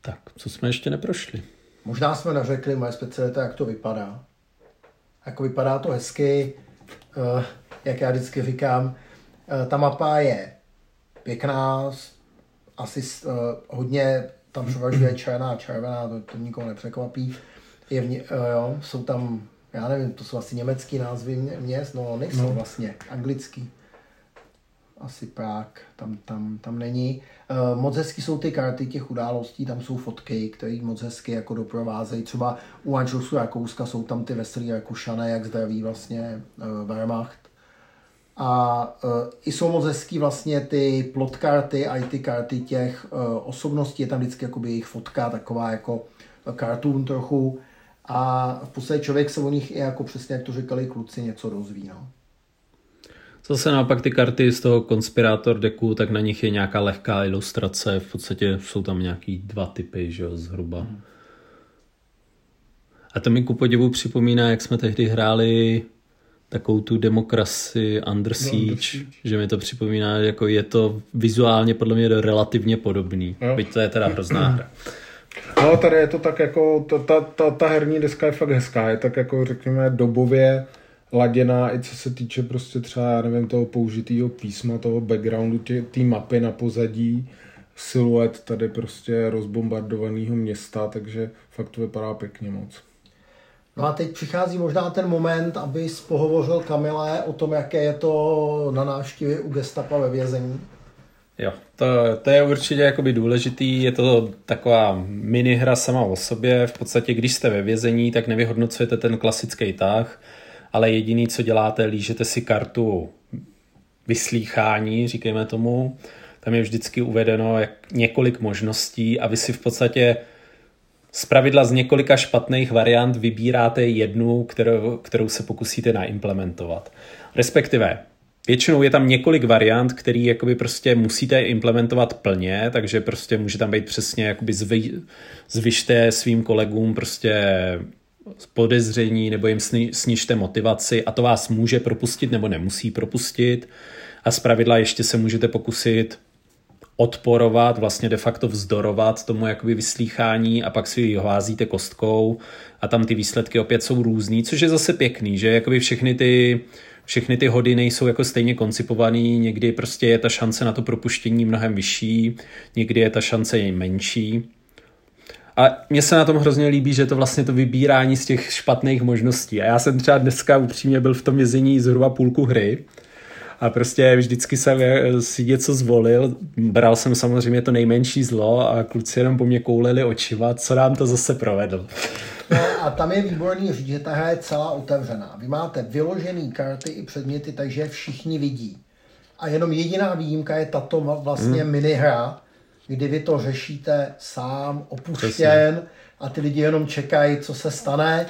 Tak, co jsme ještě neprošli? Možná jsme neřekli moje specialita, jak to vypadá. Jako vypadá to hezky, jak já vždycky říkám, eh, ta mapa je pěkná, asi eh, hodně tam převažuje černá a červená, to, to nikoho nepřekvapí. Je v, jo, jsou tam, já nevím, to jsou asi německý názvy měst, no nejsou no. vlastně, anglický. Asi Prák, tam, tam, tam není. Uh, moc hezky jsou ty karty těch událostí, tam jsou fotky, které moc hezky jako doprovázejí. Třeba u Anšlusu Rakouska jsou tam ty veselý Rakušané, jak zdraví vlastně uh, Wehrmacht. A uh, i jsou moc hezký vlastně ty plotkarty a i ty karty těch uh, osobností. Je tam vždycky jakoby jejich fotka, taková jako cartoon trochu. A v podstatě člověk se o nich i jako přesně, jak to říkali kluci, něco dozví. No. Zase naopak ty karty z toho konspirátor deku, tak na nich je nějaká lehká ilustrace, v podstatě jsou tam nějaký dva typy, že jo, zhruba. Hmm. A to mi ku podivu připomíná, jak jsme tehdy hráli takovou tu demokracii Under no, Siege, no, Under Siege, že mi to připomíná, jako je to vizuálně podle mě relativně podobný, jo. byť to je teda hrozná hra. No, tady je to tak jako, ta, ta, ta, ta herní deska je fakt hezká, je tak jako řekněme dobově laděná i co se týče prostě třeba, já nevím, toho použitého písma, toho backgroundu, té mapy na pozadí, siluet tady prostě rozbombardovaného města, takže fakt to vypadá pěkně moc. No a teď přichází možná ten moment, aby pohovořil Kamile o tom, jaké je to na návštěvě u gestapa ve vězení. Jo, to, to je určitě jakoby důležitý, je to taková minihra sama o sobě, v podstatě když jste ve vězení, tak nevyhodnocujete ten klasický tah, ale jediný, co děláte, lížete si kartu vyslýchání, říkejme tomu, tam je vždycky uvedeno jak několik možností a vy si v podstatě z pravidla z několika špatných variant vybíráte jednu, kterou, kterou se pokusíte naimplementovat. Respektive Většinou je tam několik variant, který jakoby prostě musíte implementovat plně, takže prostě může tam být přesně jakoby zvy, zvyšte svým kolegům prostě podezření nebo jim sni, snižte motivaci a to vás může propustit nebo nemusí propustit a zpravidla ještě se můžete pokusit odporovat, vlastně de facto vzdorovat tomu jakoby vyslýchání a pak si ji házíte kostkou a tam ty výsledky opět jsou různý, což je zase pěkný, že jakoby všechny ty všechny ty hody nejsou jako stejně koncipovaný, někdy prostě je ta šance na to propuštění mnohem vyšší, někdy je ta šance jen menší. A mně se na tom hrozně líbí, že to vlastně to vybírání z těch špatných možností. A já jsem třeba dneska upřímně byl v tom vězení zhruba půlku hry a prostě vždycky jsem si něco zvolil. Bral jsem samozřejmě to nejmenší zlo a kluci jenom po mě kouleli očiva, co nám to zase provedl. No a tam je výborný říct, že ta hra je celá otevřená. Vy máte vyložené karty i předměty, takže všichni vidí. A jenom jediná výjimka je tato vlastně hmm. minihra, kdy vy to řešíte sám, opuštěn Přesně. a ty lidi jenom čekají, co se stane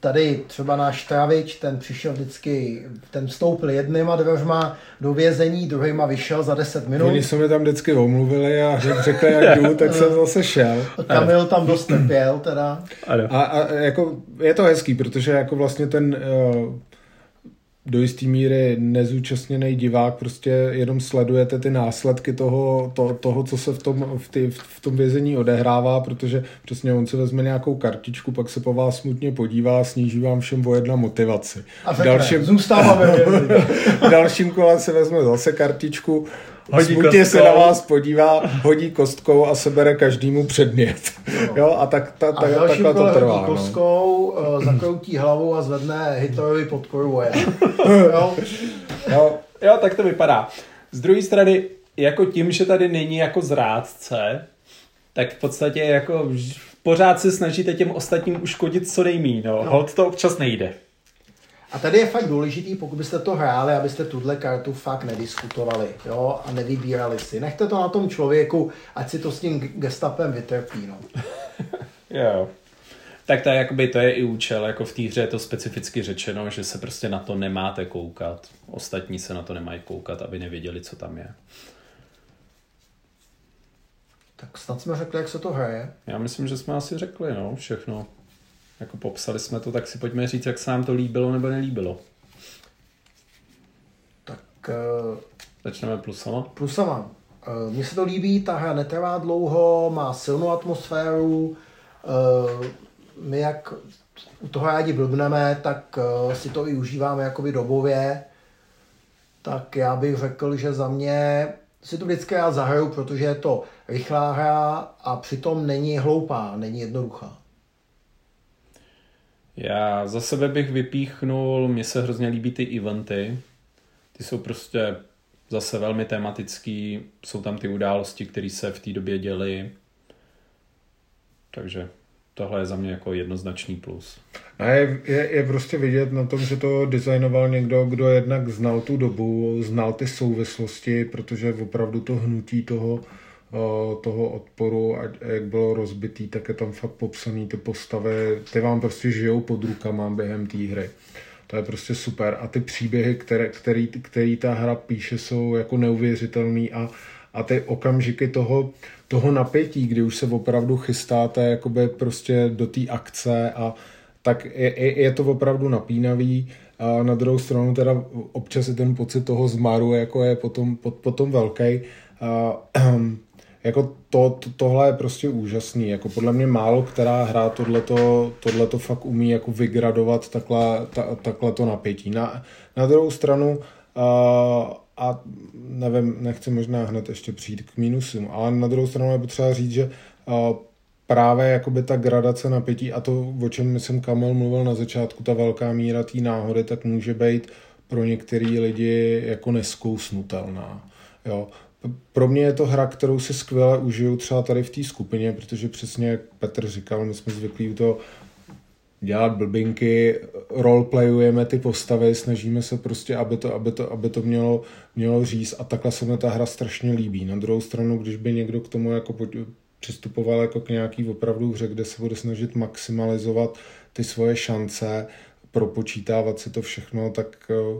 tady třeba náš Travič, ten přišel vždycky, ten vstoupil jednýma dveřma do vězení, druhýma vyšel za 10 minut. Oni se mi tam vždycky omluvili a řekli, jak jdu, tak jsem zase šel. Kamil tam dost trpěl teda. A, a, jako je to hezký, protože jako vlastně ten uh, do jisté míry nezúčastněný divák prostě jenom sledujete ty následky toho, to, toho co se v tom, v, ty, v tom vězení odehrává, protože přesně on si vezme nějakou kartičku, pak se po vás smutně podívá, sníží vám všem o jedna motivaci. A v dalším, zůstáváme v dalším kole se vezme zase kartičku, hodí Smutně se na vás podívá, hodí kostkou a sebere každému předmět. No. Jo, a tak ta, ta, a takhle to trvá. Hodí no. kostkou, uh, zakroutí hlavu a zvedne Hitlerovi podporu. jo. jo. jo, tak to vypadá. Z druhé strany, jako tím, že tady není jako zrádce, tak v podstatě jako pořád se snažíte těm ostatním uškodit co nejmí. No. no. Hold to občas nejde. A tady je fakt důležitý, pokud byste to hráli, abyste tuhle kartu fakt nediskutovali jo, a nevybírali si. Nechte to na tom člověku, ať si to s tím gestapem vytrpí. No. jo. Tak to je, jakoby, to je i účel, jako v té hře je to specificky řečeno, že se prostě na to nemáte koukat. Ostatní se na to nemají koukat, aby nevěděli, co tam je. Tak snad jsme řekli, jak se to hraje. Já myslím, že jsme asi řekli, no, všechno jako popsali jsme to, tak si pojďme říct, jak se nám to líbilo nebo nelíbilo. Tak... Uh, Začneme plusama. Plusama. Uh, Mně se to líbí, ta hra netrvá dlouho, má silnou atmosféru. Uh, my jak u toho rádi blbneme, tak uh, si to i užíváme jakoby dobově. Tak já bych řekl, že za mě si to vždycky rád zahraju, protože je to rychlá hra a přitom není hloupá, není jednoduchá. Já za sebe bych vypíchnul, mně se hrozně líbí ty eventy. Ty jsou prostě zase velmi tematický, jsou tam ty události, které se v té době děly. Takže tohle je za mě jako jednoznačný plus. A je, je, je prostě vidět na tom, že to designoval někdo, kdo jednak znal tu dobu, znal ty souvislosti, protože opravdu to hnutí toho toho odporu a jak bylo rozbitý, tak je tam fakt popsaný ty postavy, ty vám prostě žijou pod rukama během té hry. To je prostě super. A ty příběhy, které, který, který ta hra píše, jsou jako neuvěřitelný a, a ty okamžiky toho, toho napětí, kdy už se opravdu chystáte jakoby prostě do té akce a tak je, je, je to opravdu napínavý. A na druhou stranu teda občas je ten pocit toho zmaru, jako je potom, pot, potom velký. A, jako to, to, tohle je prostě úžasný. Jako podle mě málo která hra tohleto, tohleto fakt umí jako vygradovat takhle, ta, takhle to napětí. Na, na druhou stranu uh, a nevím, nechci možná hned ještě přijít k mínusům, ale na druhou stranu je potřeba říct, že uh, právě jakoby ta gradace napětí a to, o čem jsem Kamel mluvil na začátku, ta velká míra té náhody, tak může být pro některý lidi jako neskousnutelná. Jo, pro mě je to hra, kterou si skvěle užiju třeba tady v té skupině, protože přesně jak Petr říkal, my jsme zvyklí u toho dělat blbinky, roleplayujeme ty postavy, snažíme se prostě, aby to, aby to, aby to mělo, mělo říct a takhle se mi ta hra strašně líbí. Na druhou stranu, když by někdo k tomu jako přistupoval jako k nějaký opravdu hře, kde se bude snažit maximalizovat ty svoje šance, propočítávat si to všechno, tak uh,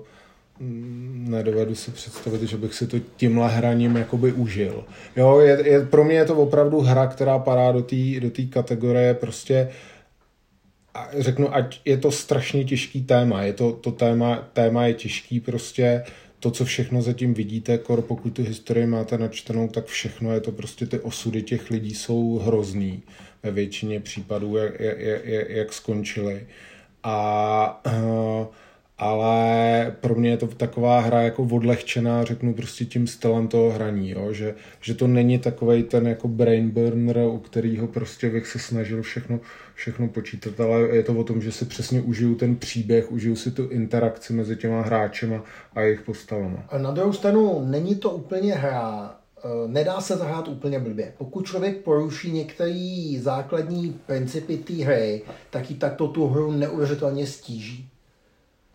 nedovedu si představit, že bych si to tímhle hraním jakoby užil. Jo, je, je, pro mě je to opravdu hra, která padá do té do kategorie prostě a řeknu, ať je to strašně těžký téma, je to, to téma, téma je těžký prostě, to, co všechno zatím vidíte, kor pokud tu historii máte načtenou, tak všechno je to prostě ty osudy těch lidí jsou hrozný ve většině případů, jak, jak, jak, jak skončili. A uh, ale pro mě je to taková hra jako odlehčená, řeknu prostě tím stylem toho hraní, jo? Že, že to není takový ten jako brain burner, u kterého prostě bych se snažil všechno, všechno počítat, ale je to o tom, že si přesně užiju ten příběh, užiju si tu interakci mezi těma hráčema a jejich postavama. A na druhou stranu není to úplně hra, eh, nedá se zahrát úplně blbě. Pokud člověk poruší některé základní principy té hry, tak i takto tu hru neuvěřitelně stíží.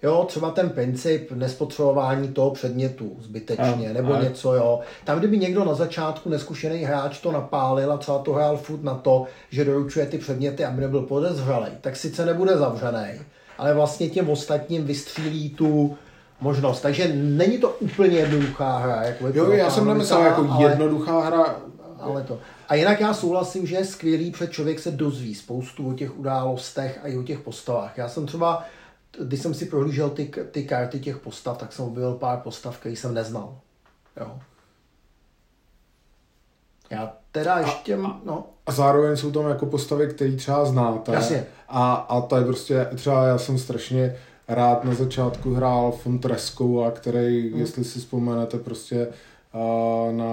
Jo, třeba ten princip nespotřebování toho předmětu zbytečně, a, nebo a... něco, jo. Tam, kdyby někdo na začátku neskušený hráč to napálil a třeba to hrál furt na to, že doručuje ty předměty, aby nebyl podezřelý, tak sice nebude zavřený, ale vlastně těm ostatním vystřílí tu možnost. Takže není to úplně jednoduchá hra. Jako jo, já jsem nemyslel jako ale, jednoduchá hra. Ale to. A jinak já souhlasím, že je skvělý, protože člověk se dozví spoustu o těch událostech a i o těch postavách. Já jsem třeba když jsem si prohlížel ty, ty karty těch postav, tak jsem objevil pár postav, který jsem neznal. Jo. Já teda ještě, a, no. A zároveň jsou tam jako postavy, které třeba znáte. Jasně. A, a to je prostě, třeba já jsem strašně rád na začátku hrál Fontreskou, a který, hmm. jestli si vzpomenete, prostě na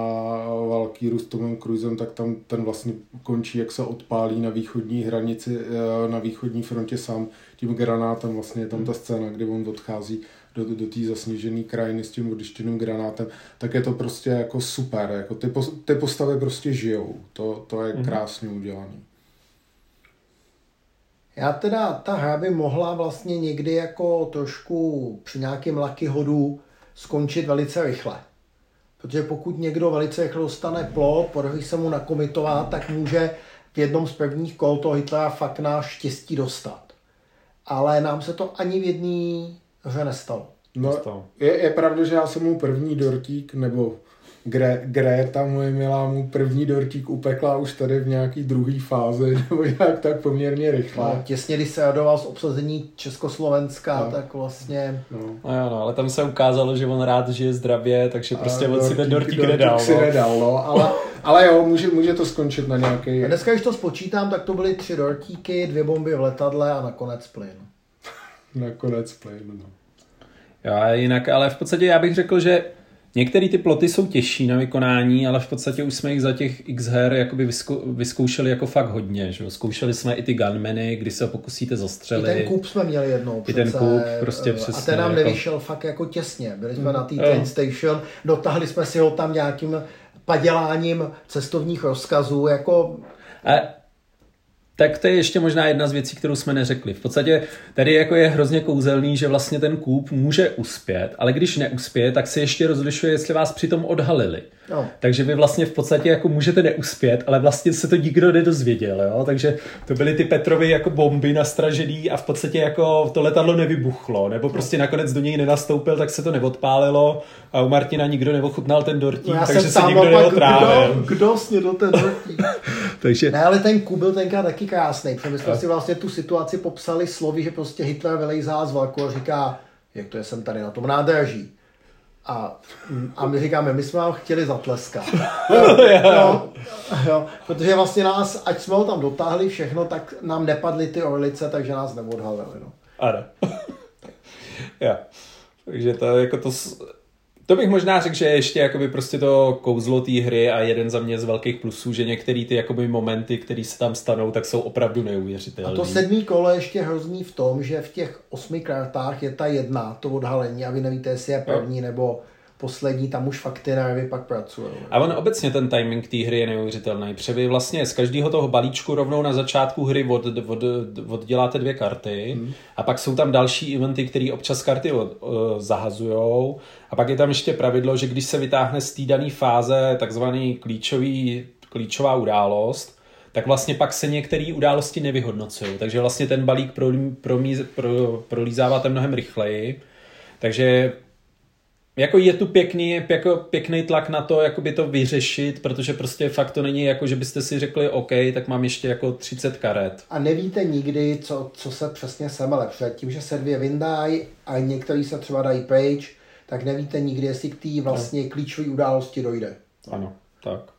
Valkýru s Tomem Cruisem, tak tam ten vlastně končí, jak se odpálí na východní hranici, e, na východní frontě sám tím granátem. Vlastně je tam ta scéna, kdy on odchází do, do té zasněžené krajiny s tím odlištěným granátem, tak je to prostě jako super. Jako ty, ty postavy prostě žijou. To, to je mhm. krásně udělané. Já teda, ta hra by mohla vlastně někdy jako trošku při nějakém laky hodu skončit velice rychle. Protože pokud někdo velice rychle dostane plot, podaří se mu nakomitovat, tak může v jednom z prvních kol toho Hitlera fakt na štěstí dostat. Ale nám se to ani v jedné hře nestalo. No, je, je pravda, že já jsem mu první dortík, nebo Gre, Greta moje milá mu první dortík upekla už tady v nějaký druhý fázi, nebo nějak tak poměrně rychle. No, těsně, když se radoval z obsazení Československa, no. tak vlastně... No. No, jo, no, ale tam se ukázalo, že on rád žije zdravě, takže prostě on si ten dortík, dortík nedal. si no. nedal, no, ale, ale jo, může, může to skončit na nějaký... A dneska, když to spočítám, tak to byly tři dortíky, dvě bomby v letadle a nakonec plyn. nakonec plyn, no. Jo, jinak, ale v podstatě já bych řekl, že Některé ty ploty jsou těžší na vykonání, ale v podstatě už jsme jich za těch x her jakoby vyzkou, vyzkoušeli jako fakt hodně. Že? Zkoušeli jsme i ty gunmeny, kdy se pokusíte zastřelit. I ten kup jsme měli jednou. I ten kup, prostě přesně. A ten nám jako... nevyšel fakt jako těsně. Byli jsme mm. na té train station, dotáhli jsme si ho tam nějakým paděláním cestovních rozkazů, jako... A tak to je ještě možná jedna z věcí, kterou jsme neřekli. V podstatě tady jako je hrozně kouzelný, že vlastně ten kůp může uspět, ale když neuspěje, tak se ještě rozlišuje, jestli vás přitom odhalili. No. Takže vy vlastně v podstatě jako můžete neuspět, ale vlastně se to nikdo nedozvěděl, jo? takže to byly ty Petrovy jako bomby nastražený a v podstatě jako to letadlo nevybuchlo, nebo prostě nakonec do něj nenastoupil, tak se to neodpálilo a u Martina nikdo neochutnal ten dortík, no takže se nikdo neotrávil. Kdo, kdo snědl ten dortík? takže... Ne, ale ten Kub byl tenkrát taky krásný, protože my jsme si vlastně tu situaci popsali slovy, že prostě Hitler vylejzá z vlaku a říká, jak to je, jsem tady na tom nádraží a, a my říkáme, my jsme vám chtěli zatleskat. jo, jo, protože vlastně nás, ať jsme ho tam dotáhli všechno, tak nám nepadly ty orlice, takže nás neodhalili. No. Ano. jo. Takže to jako to, to bych možná řekl, že ještě jakoby prostě to kouzlo té hry a jeden za mě z velkých plusů, že některé ty jakoby momenty, které se tam stanou, tak jsou opravdu neuvěřitelné. A to sedmý kolo je ještě hrozný v tom, že v těch osmi kartách je ta jedna, to odhalení a vy nevíte, jestli je první no. nebo poslední, tam už fakt ty nervy pak pracují. A on obecně ten timing té hry je neuvěřitelný. Protože vlastně z každého toho balíčku rovnou na začátku hry od, od, odděláte dvě karty hmm. a pak jsou tam další eventy, které občas karty od, uh, zahazujou a pak je tam ještě pravidlo, že když se vytáhne z té dané fáze takzvaný klíčový, klíčová událost, tak vlastně pak se některé události nevyhodnocují. Takže vlastně ten balík pro, pro, pro, prolízáváte mnohem rychleji. Takže jako je tu pěkný, jako pěkný tlak na to, jako by to vyřešit, protože prostě fakt to není jako, že byste si řekli, OK, tak mám ještě jako 30 karet. A nevíte nikdy, co, co se přesně semele. Před tím, že se dvě vyndají a některý se třeba dají pryč, tak nevíte nikdy, jestli k té vlastně klíčové události dojde. Ano, tak.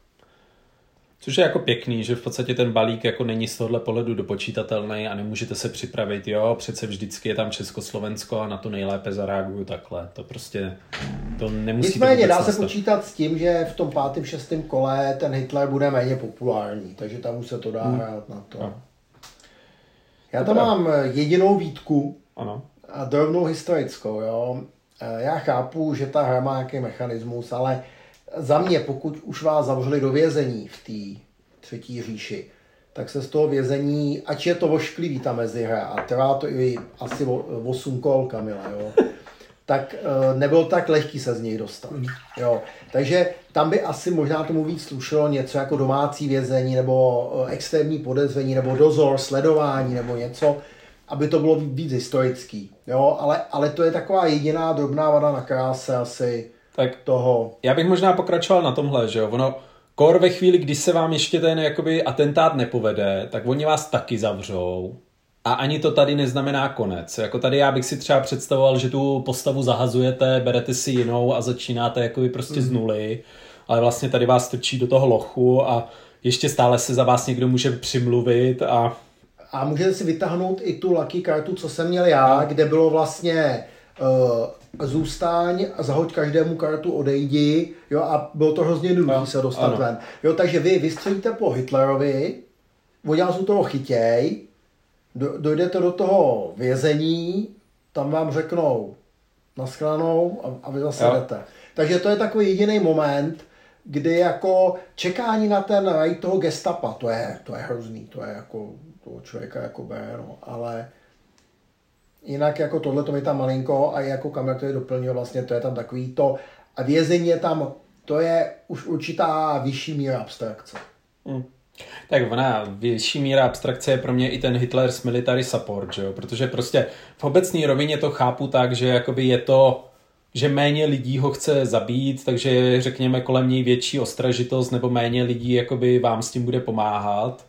Což je jako pěkný, že v podstatě ten balík jako není z tohle pohledu dopočítatelný a nemůžete se připravit, jo, přece vždycky je tam Československo a na to nejlépe zareaguju takhle. To prostě, to nemusí Nicméně dá se počítat s tím, že v tom pátém, šestém kole ten Hitler bude méně populární, takže tam už se to dá hmm. hrát na to. No. Já tam mám jedinou výtku ano. a drobnou historickou, jo. E, já chápu, že ta hra má nějaký mechanismus, ale za mě, pokud už vás zavřeli do vězení v té třetí říši, tak se z toho vězení, ač je to vošklivý ta mezihra a trvá to i asi 8 kol, Kamila, jo, tak e, nebylo tak lehký se z něj dostat. Jo. Takže tam by asi možná tomu víc slušelo něco jako domácí vězení nebo e, extrémní podezření nebo dozor, sledování nebo něco, aby to bylo víc historický. Jo. Ale, ale to je taková jediná drobná vada na kráse asi tak toho. Já bych možná pokračoval na tomhle, že jo. Ono, kor ve chvíli, kdy se vám ještě ten jakoby atentát nepovede, tak oni vás taky zavřou. A ani to tady neznamená konec. Jako tady já bych si třeba představoval, že tu postavu zahazujete, berete si jinou a začínáte jakoby prostě mm. z mhm. nuly. Ale vlastně tady vás strčí do toho lochu a ještě stále se za vás někdo může přimluvit a... A můžete si vytáhnout i tu lucky kartu, co jsem měl já, kde bylo vlastně uh, zůstaň, zahoď každému kartu, odejdi, jo, a bylo to hrozně jednoduché se dostat ano. ven. Jo, takže vy vystřelíte po Hitlerovi, oni vás u toho chytěj, do, dojdete do toho vězení, tam vám řeknou naschledanou a, a vy zase jo. jdete. Takže to je takový jediný moment, kdy jako čekání na ten raj toho gestapa, to je, to je hrozný, to je jako toho člověka jako bere, no, ale Jinak jako tohle to mi tam malinko a jako kamera to je doplnil, vlastně to je tam takový to. A vězení je tam, to je už určitá vyšší míra abstrakce. Hmm. Tak ona vyšší míra abstrakce je pro mě i ten Hitler's military support, že jo? protože prostě v obecné rovině to chápu tak, že jakoby je to, že méně lidí ho chce zabít, takže řekněme kolem něj větší ostražitost nebo méně lidí jakoby vám s tím bude pomáhat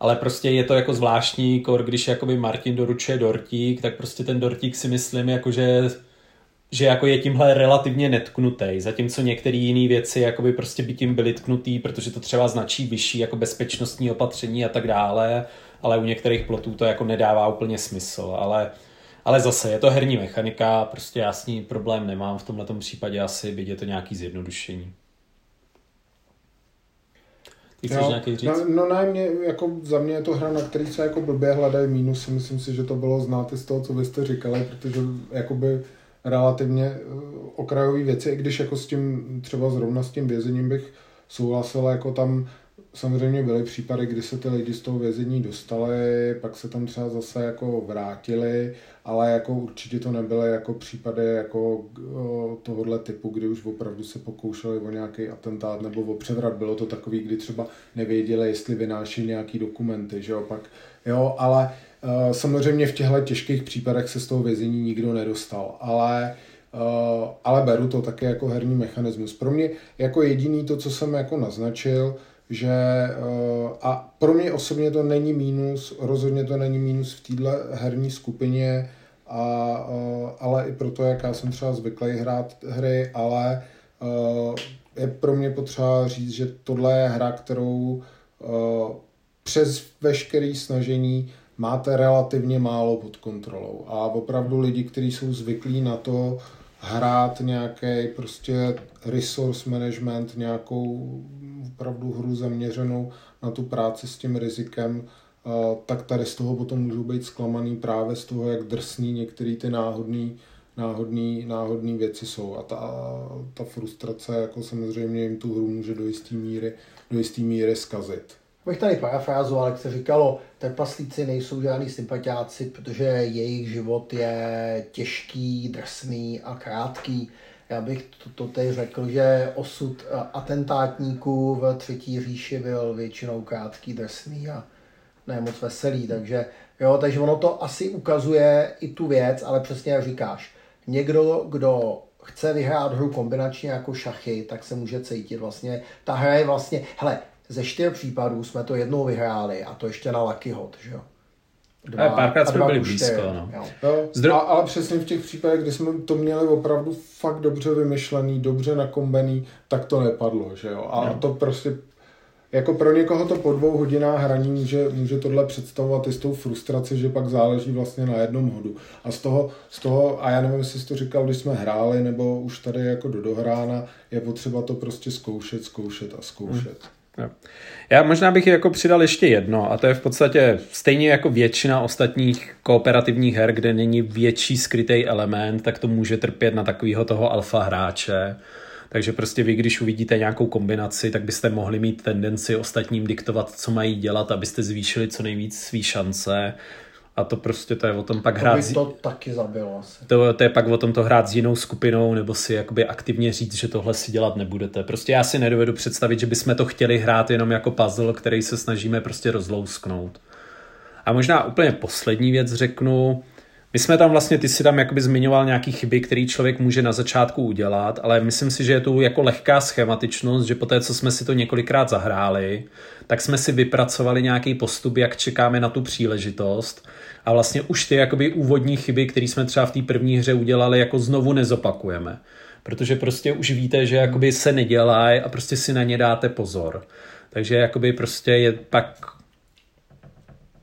ale prostě je to jako zvláštní, kor, když jakoby Martin doručuje dortík, tak prostě ten dortík si myslím, jako že, že jako je tímhle relativně netknutý, zatímco některé jiné věci jakoby prostě by tím byly tknutý, protože to třeba značí vyšší jako bezpečnostní opatření a tak dále, ale u některých plotů to jako nedává úplně smysl, ale ale zase je to herní mechanika, prostě já s ní problém nemám v tomhle případě asi, byť je to nějaký zjednodušení. Ty chceš jo, nějaký říct? No, no ne, mě, jako za mě je to hra, na který se jako blbě hledají mínusy. Myslím si, že to bylo znát z toho, co vy jste říkali, protože jakoby relativně eh, okrajové věci, i když jako s tím, třeba zrovna s tím vězením bych souhlasil, jako tam samozřejmě byly případy, kdy se ty lidi z toho vězení dostali, pak se tam třeba zase jako vrátili, ale jako určitě to nebyly jako případy jako tohohle typu, kdy už opravdu se pokoušeli o nějaký atentát nebo o převrat. Bylo to takový, kdy třeba nevěděli, jestli vynáší nějaký dokumenty, že jo, pak, jo, ale samozřejmě v těchto těžkých případech se z toho vězení nikdo nedostal, ale ale beru to také jako herní mechanismus. Pro mě jako jediný to, co jsem jako naznačil, že uh, a pro mě osobně to není mínus, rozhodně to není mínus v této herní skupině, a, uh, ale i proto, jak já jsem třeba zvyklý hrát hry, ale uh, je pro mě potřeba říct, že tohle je hra, kterou přes veškeré snažení máte relativně málo pod kontrolou. A opravdu lidi, kteří jsou zvyklí na to hrát nějaký prostě resource management, nějakou opravdu hru zaměřenou na tu práci s tím rizikem, tak tady z toho potom můžou být zklamaný právě z toho, jak drsný některé ty náhodné náhodný, náhodný věci jsou a ta, ta frustrace jako samozřejmě jim tu hru může do jisté míry, do jistý míry zkazit. Bych tady parafrázoval, jak se říkalo, trpaslíci nejsou žádní sympatiáci, protože jejich život je těžký, drsný a krátký. Já bych to, to teď řekl, že osud eh, atentátníků v třetí říši byl většinou krátký, drsný a ne moc veselý, takže jo, takže ono to asi ukazuje i tu věc, ale přesně jak říkáš, někdo, kdo chce vyhrát hru kombinačně jako šachy, tak se může cítit vlastně, ta hra je vlastně, hele, ze čtyř případů jsme to jednou vyhráli a to ještě na Lucky Hot, že jo. Dva, párkrát jsme byli blízko, no. Jo. Jo, Zdro... a, ale přesně v těch případech, kdy jsme to měli opravdu fakt dobře vymyšlený, dobře nakombený, tak to nepadlo, že jo. A jo. to prostě jako pro někoho to po dvou hodinách hraní může, může tohle představovat i s tou frustraci, že pak záleží vlastně na jednom hodu. A z toho, z toho, a já nevím, jestli jsi to říkal, když jsme hráli, nebo už tady jako do dohrána, je potřeba to prostě zkoušet, zkoušet a zkoušet. Hmm. Jo. Já možná bych jako přidal ještě jedno, a to je v podstatě stejně jako většina ostatních kooperativních her, kde není větší skrytý element, tak to může trpět na takového toho alfa hráče. Takže prostě vy, když uvidíte nějakou kombinaci, tak byste mohli mít tendenci ostatním diktovat, co mají dělat, abyste zvýšili co nejvíc svý šance. A to prostě to je o tom pak to hrát... By to taky zabilo asi. To, to je pak o tom to hrát s jinou skupinou, nebo si jakoby aktivně říct, že tohle si dělat nebudete. Prostě já si nedovedu představit, že bychom to chtěli hrát jenom jako puzzle, který se snažíme prostě rozlousknout. A možná úplně poslední věc řeknu, my jsme tam vlastně, ty si tam jakoby zmiňoval nějaký chyby, který člověk může na začátku udělat, ale myslím si, že je tu jako lehká schematičnost, že po té, co jsme si to několikrát zahráli, tak jsme si vypracovali nějaký postup, jak čekáme na tu příležitost a vlastně už ty jakoby úvodní chyby, které jsme třeba v té první hře udělali, jako znovu nezopakujeme. Protože prostě už víte, že jakoby se nedělají a prostě si na ně dáte pozor. Takže jakoby prostě je pak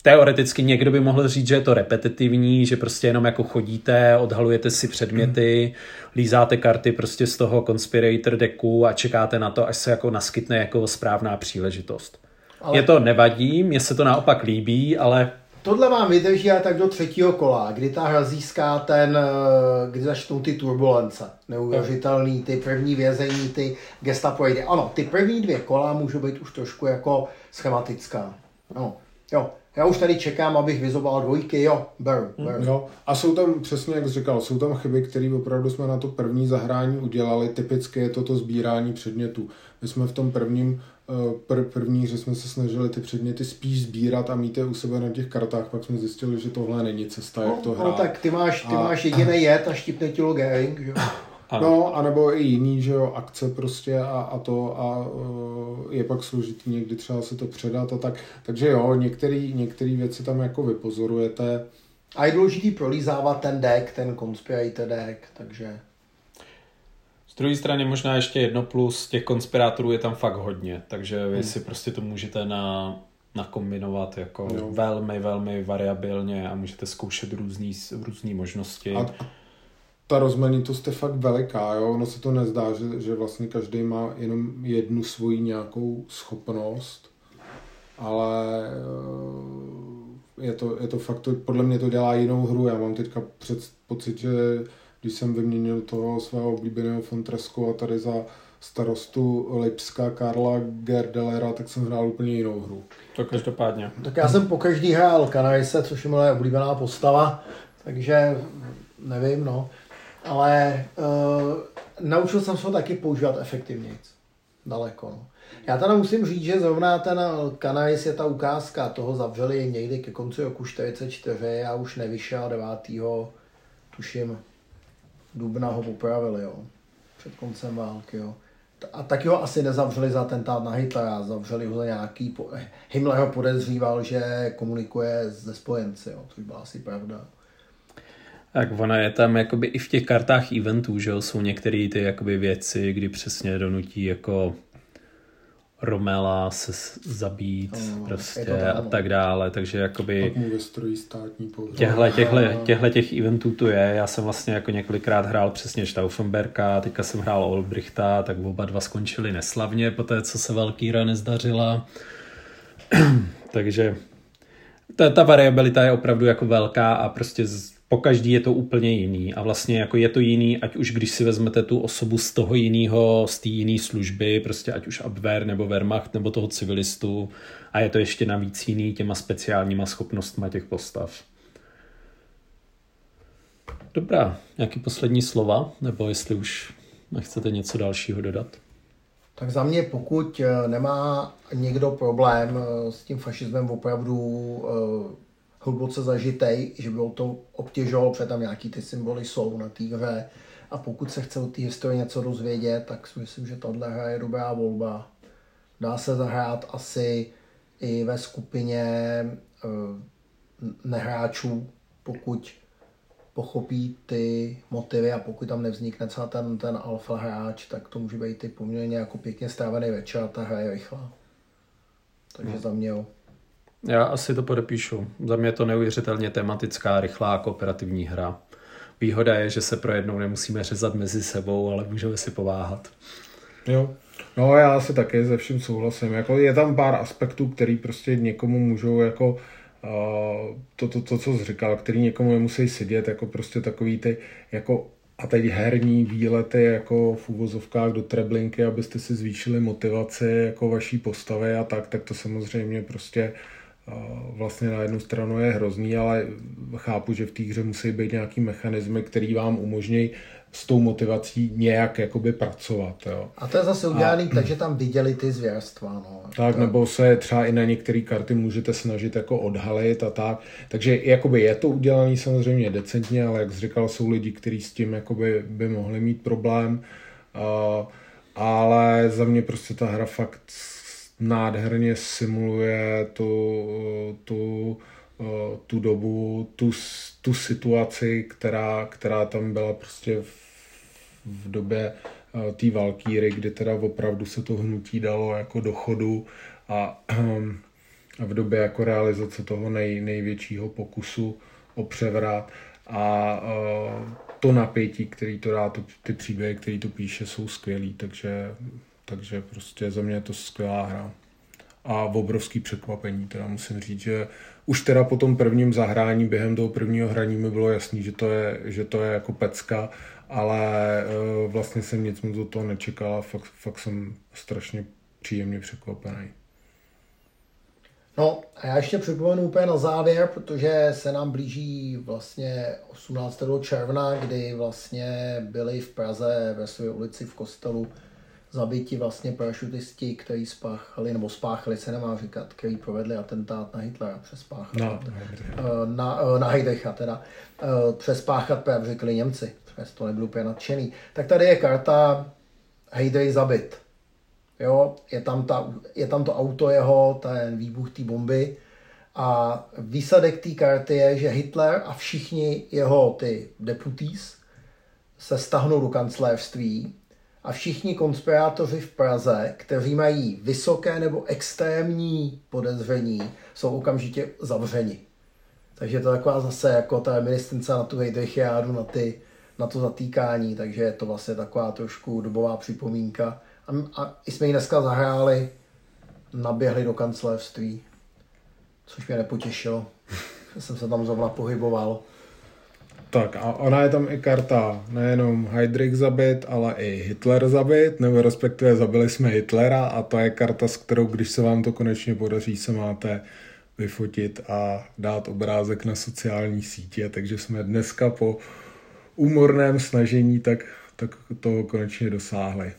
teoreticky někdo by mohl říct, že je to repetitivní, že prostě jenom jako chodíte, odhalujete si předměty, lízáte karty prostě z toho conspirator decku a čekáte na to, až se jako naskytne jako správná příležitost. Ale... Je to nevadí, mně se to naopak líbí, ale Tohle vám vydrží ale tak do třetího kola, kdy ta hra získá ten, eh, kdy začnou ty turbulence. Neuvěřitelný, ty první vězení, ty gestapoidy. Ano, ty první dvě kola můžou být už trošku jako schematická. No, jo, já už tady čekám, abych vyzobal dvojky, jo, beru, beru. Jo. A jsou tam, přesně jak jsi říkal, jsou tam chyby, které opravdu jsme na to první zahrání udělali. Typicky je to to sbírání předmětů. My jsme v tom prvním, pr- první že jsme se snažili ty předměty spíš sbírat a mít je u sebe na těch kartách, pak jsme zjistili, že tohle není cesta, jak to no, hrát. No tak ty máš, ty a... máš jediný jet a štipne ti logering, jo. Ano. No, anebo i jiný, že jo, akce prostě a, a to a uh, je pak složitý někdy třeba se to předat a tak. Takže jo, některý, některý věci tam jako vypozorujete. A je důležitý prolízávat ten deck, ten conspirator deck, takže... Z druhé strany možná ještě jedno plus, těch konspirátorů je tam fakt hodně, takže vy hmm. si prostě to můžete na, nakombinovat jako jo. velmi, velmi variabilně a můžete zkoušet různý, různý možnosti. A ta rozmanitost je fakt veliká, jo? ono se to nezdá, že, že vlastně každý má jenom jednu svoji nějakou schopnost, ale eh, je to, je to fakt, to, podle mě to dělá jinou hru, já mám teďka před, pocit, že když jsem vyměnil toho svého oblíbeného Fontresco a tady za starostu Lipska Karla Gerdelera, tak jsem hrál úplně jinou hru. To každopádně. Tak já jsem po každý hrál Kanajse, což je moje oblíbená postava, takže nevím, no ale uh, naučil jsem se ho taky používat efektivně. Daleko. No. Já teda musím říct, že zrovna ten Kanais je ta ukázka, toho zavřeli někdy ke konci roku 44 a už nevyšel 9. tuším dubna ho popravili, jo. Před koncem války, jo. A taky ho asi nezavřeli za atentát na Hitlera, zavřeli ho za nějaký... Himmler ho podezříval, že komunikuje se spojenci, jo, což byla asi pravda. Tak ona je tam jakoby i v těch kartách eventů, že jo, jsou některé ty jakoby věci, kdy přesně donutí jako Romela se zabít no, prostě a tak dále, takže jakoby těhle, těhle, těhle těch eventů tu je, já jsem vlastně jako několikrát hrál přesně Stauffenberka, teďka jsem hrál Olbrichta, tak oba dva skončili neslavně po té, co se Valkýra nezdařila, takže ta, ta variabilita je opravdu jako velká a prostě z, po každý je to úplně jiný a vlastně jako je to jiný, ať už když si vezmete tu osobu z toho jiného, z té jiné služby, prostě ať už Abwehr nebo Wehrmacht nebo toho civilistu a je to ještě navíc jiný těma speciálníma schopnostma těch postav. Dobrá, nějaký poslední slova, nebo jestli už nechcete něco dalšího dodat? Tak za mě, pokud eh, nemá někdo problém eh, s tím fašismem opravdu eh, hluboce zažitej, že bylo to obtěžovalo, protože tam nějaký ty symboly jsou na té hře. A pokud se chce o té historii něco dozvědět, tak si myslím, že tahle hra je dobrá volba. Dá se zahrát asi i ve skupině nehráčů, pokud pochopí ty motivy a pokud tam nevznikne třeba ten, ten alfa hráč, tak to může být i poměrně jako pěkně strávený večer a ta hra je rychlá. Takže hmm. za mě jo. Já asi to podepíšu. Za mě je to neuvěřitelně tematická, rychlá kooperativní hra. Výhoda je, že se pro jednou nemusíme řezat mezi sebou, ale můžeme si pováhat. Jo. No já asi také ze vším souhlasím. Jako je tam pár aspektů, který prostě někomu můžou jako to, to, to, co jsi říkal, který někomu nemusí sedět, jako prostě takový ty, jako a teď herní výlety jako v úvozovkách do treblinky, abyste si zvýšili motivaci jako vaší postavy a tak, tak to samozřejmě prostě vlastně na jednu stranu je hrozný, ale chápu, že v té hře musí být nějaký mechanismy, který vám umožní s tou motivací nějak jakoby pracovat. Jo. A to je zase udělaný, a, takže tam viděli ty zvěrstva. No. Tak, to... nebo se třeba i na některé karty můžete snažit jako odhalit a tak. Takže jakoby je to udělané samozřejmě decentně, ale jak jsi říkal, jsou lidi, kteří s tím jakoby by mohli mít problém. Uh, ale za mě prostě ta hra fakt nádherně simuluje tu, tu, tu dobu, tu, tu situaci, která, která tam byla prostě v, v době té Valkýry, kdy teda opravdu se to hnutí dalo jako do chodu a, a v době jako realizace toho nej, největšího pokusu o převrat a to napětí, který to dá, to, ty příběhy, který to píše, jsou skvělý, takže takže prostě za mě je to skvělá hra. A v obrovský překvapení, teda musím říct, že už teda po tom prvním zahrání, během toho prvního hraní mi bylo jasný, že to je, že to je jako pecka, ale uh, vlastně jsem nic moc do toho nečekal a fakt, fakt jsem strašně příjemně překvapený. No a já ještě připomenu úplně na závěr, protože se nám blíží vlastně 18. června, kdy vlastně byli v Praze ve své ulici v kostelu zabiti vlastně parašutisti, kteří spáchali, nebo spáchali se nemá říkat, kteří provedli atentát na Hitlera, přespáchali. No, na, eh, na Heidricha teda. Eh, přespáchat, právě řekli Němci, přes to nebyl úplně nadšený. Tak tady je karta Heidrich zabit. Jo, je tam, ta, je tam to auto jeho, ten výbuch té bomby a výsledek té karty je, že Hitler a všichni jeho ty deputies se stahnou do kancelářství a všichni konspirátoři v Praze, kteří mají vysoké nebo extrémní podezření, jsou okamžitě zavřeni. Takže to je taková zase jako ta reminiscence na tu Heidrichiádu, na, ty, na to zatýkání, takže je to vlastně taková trošku dobová připomínka. A, a jsme ji dneska zahráli, naběhli do kancelářství, což mě nepotěšilo, jsem se tam zrovna pohyboval. Tak a ona je tam i karta nejenom Heydrich zabit, ale i Hitler zabit, nebo respektive zabili jsme Hitlera a to je karta, s kterou, když se vám to konečně podaří, se máte vyfotit a dát obrázek na sociální sítě, takže jsme dneska po úmorném snažení tak, tak toho konečně dosáhli.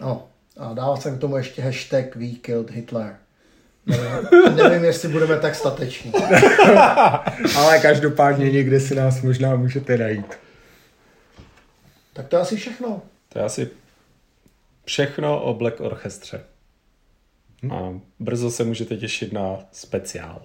No, a dává se k tomu ještě hashtag We killed Hitler. Nevím, nevím, jestli budeme tak stateční. Ale každopádně někde si nás možná můžete najít. Tak to je asi všechno. To je asi všechno o Black Orchestře. Hm? A brzo se můžete těšit na speciál.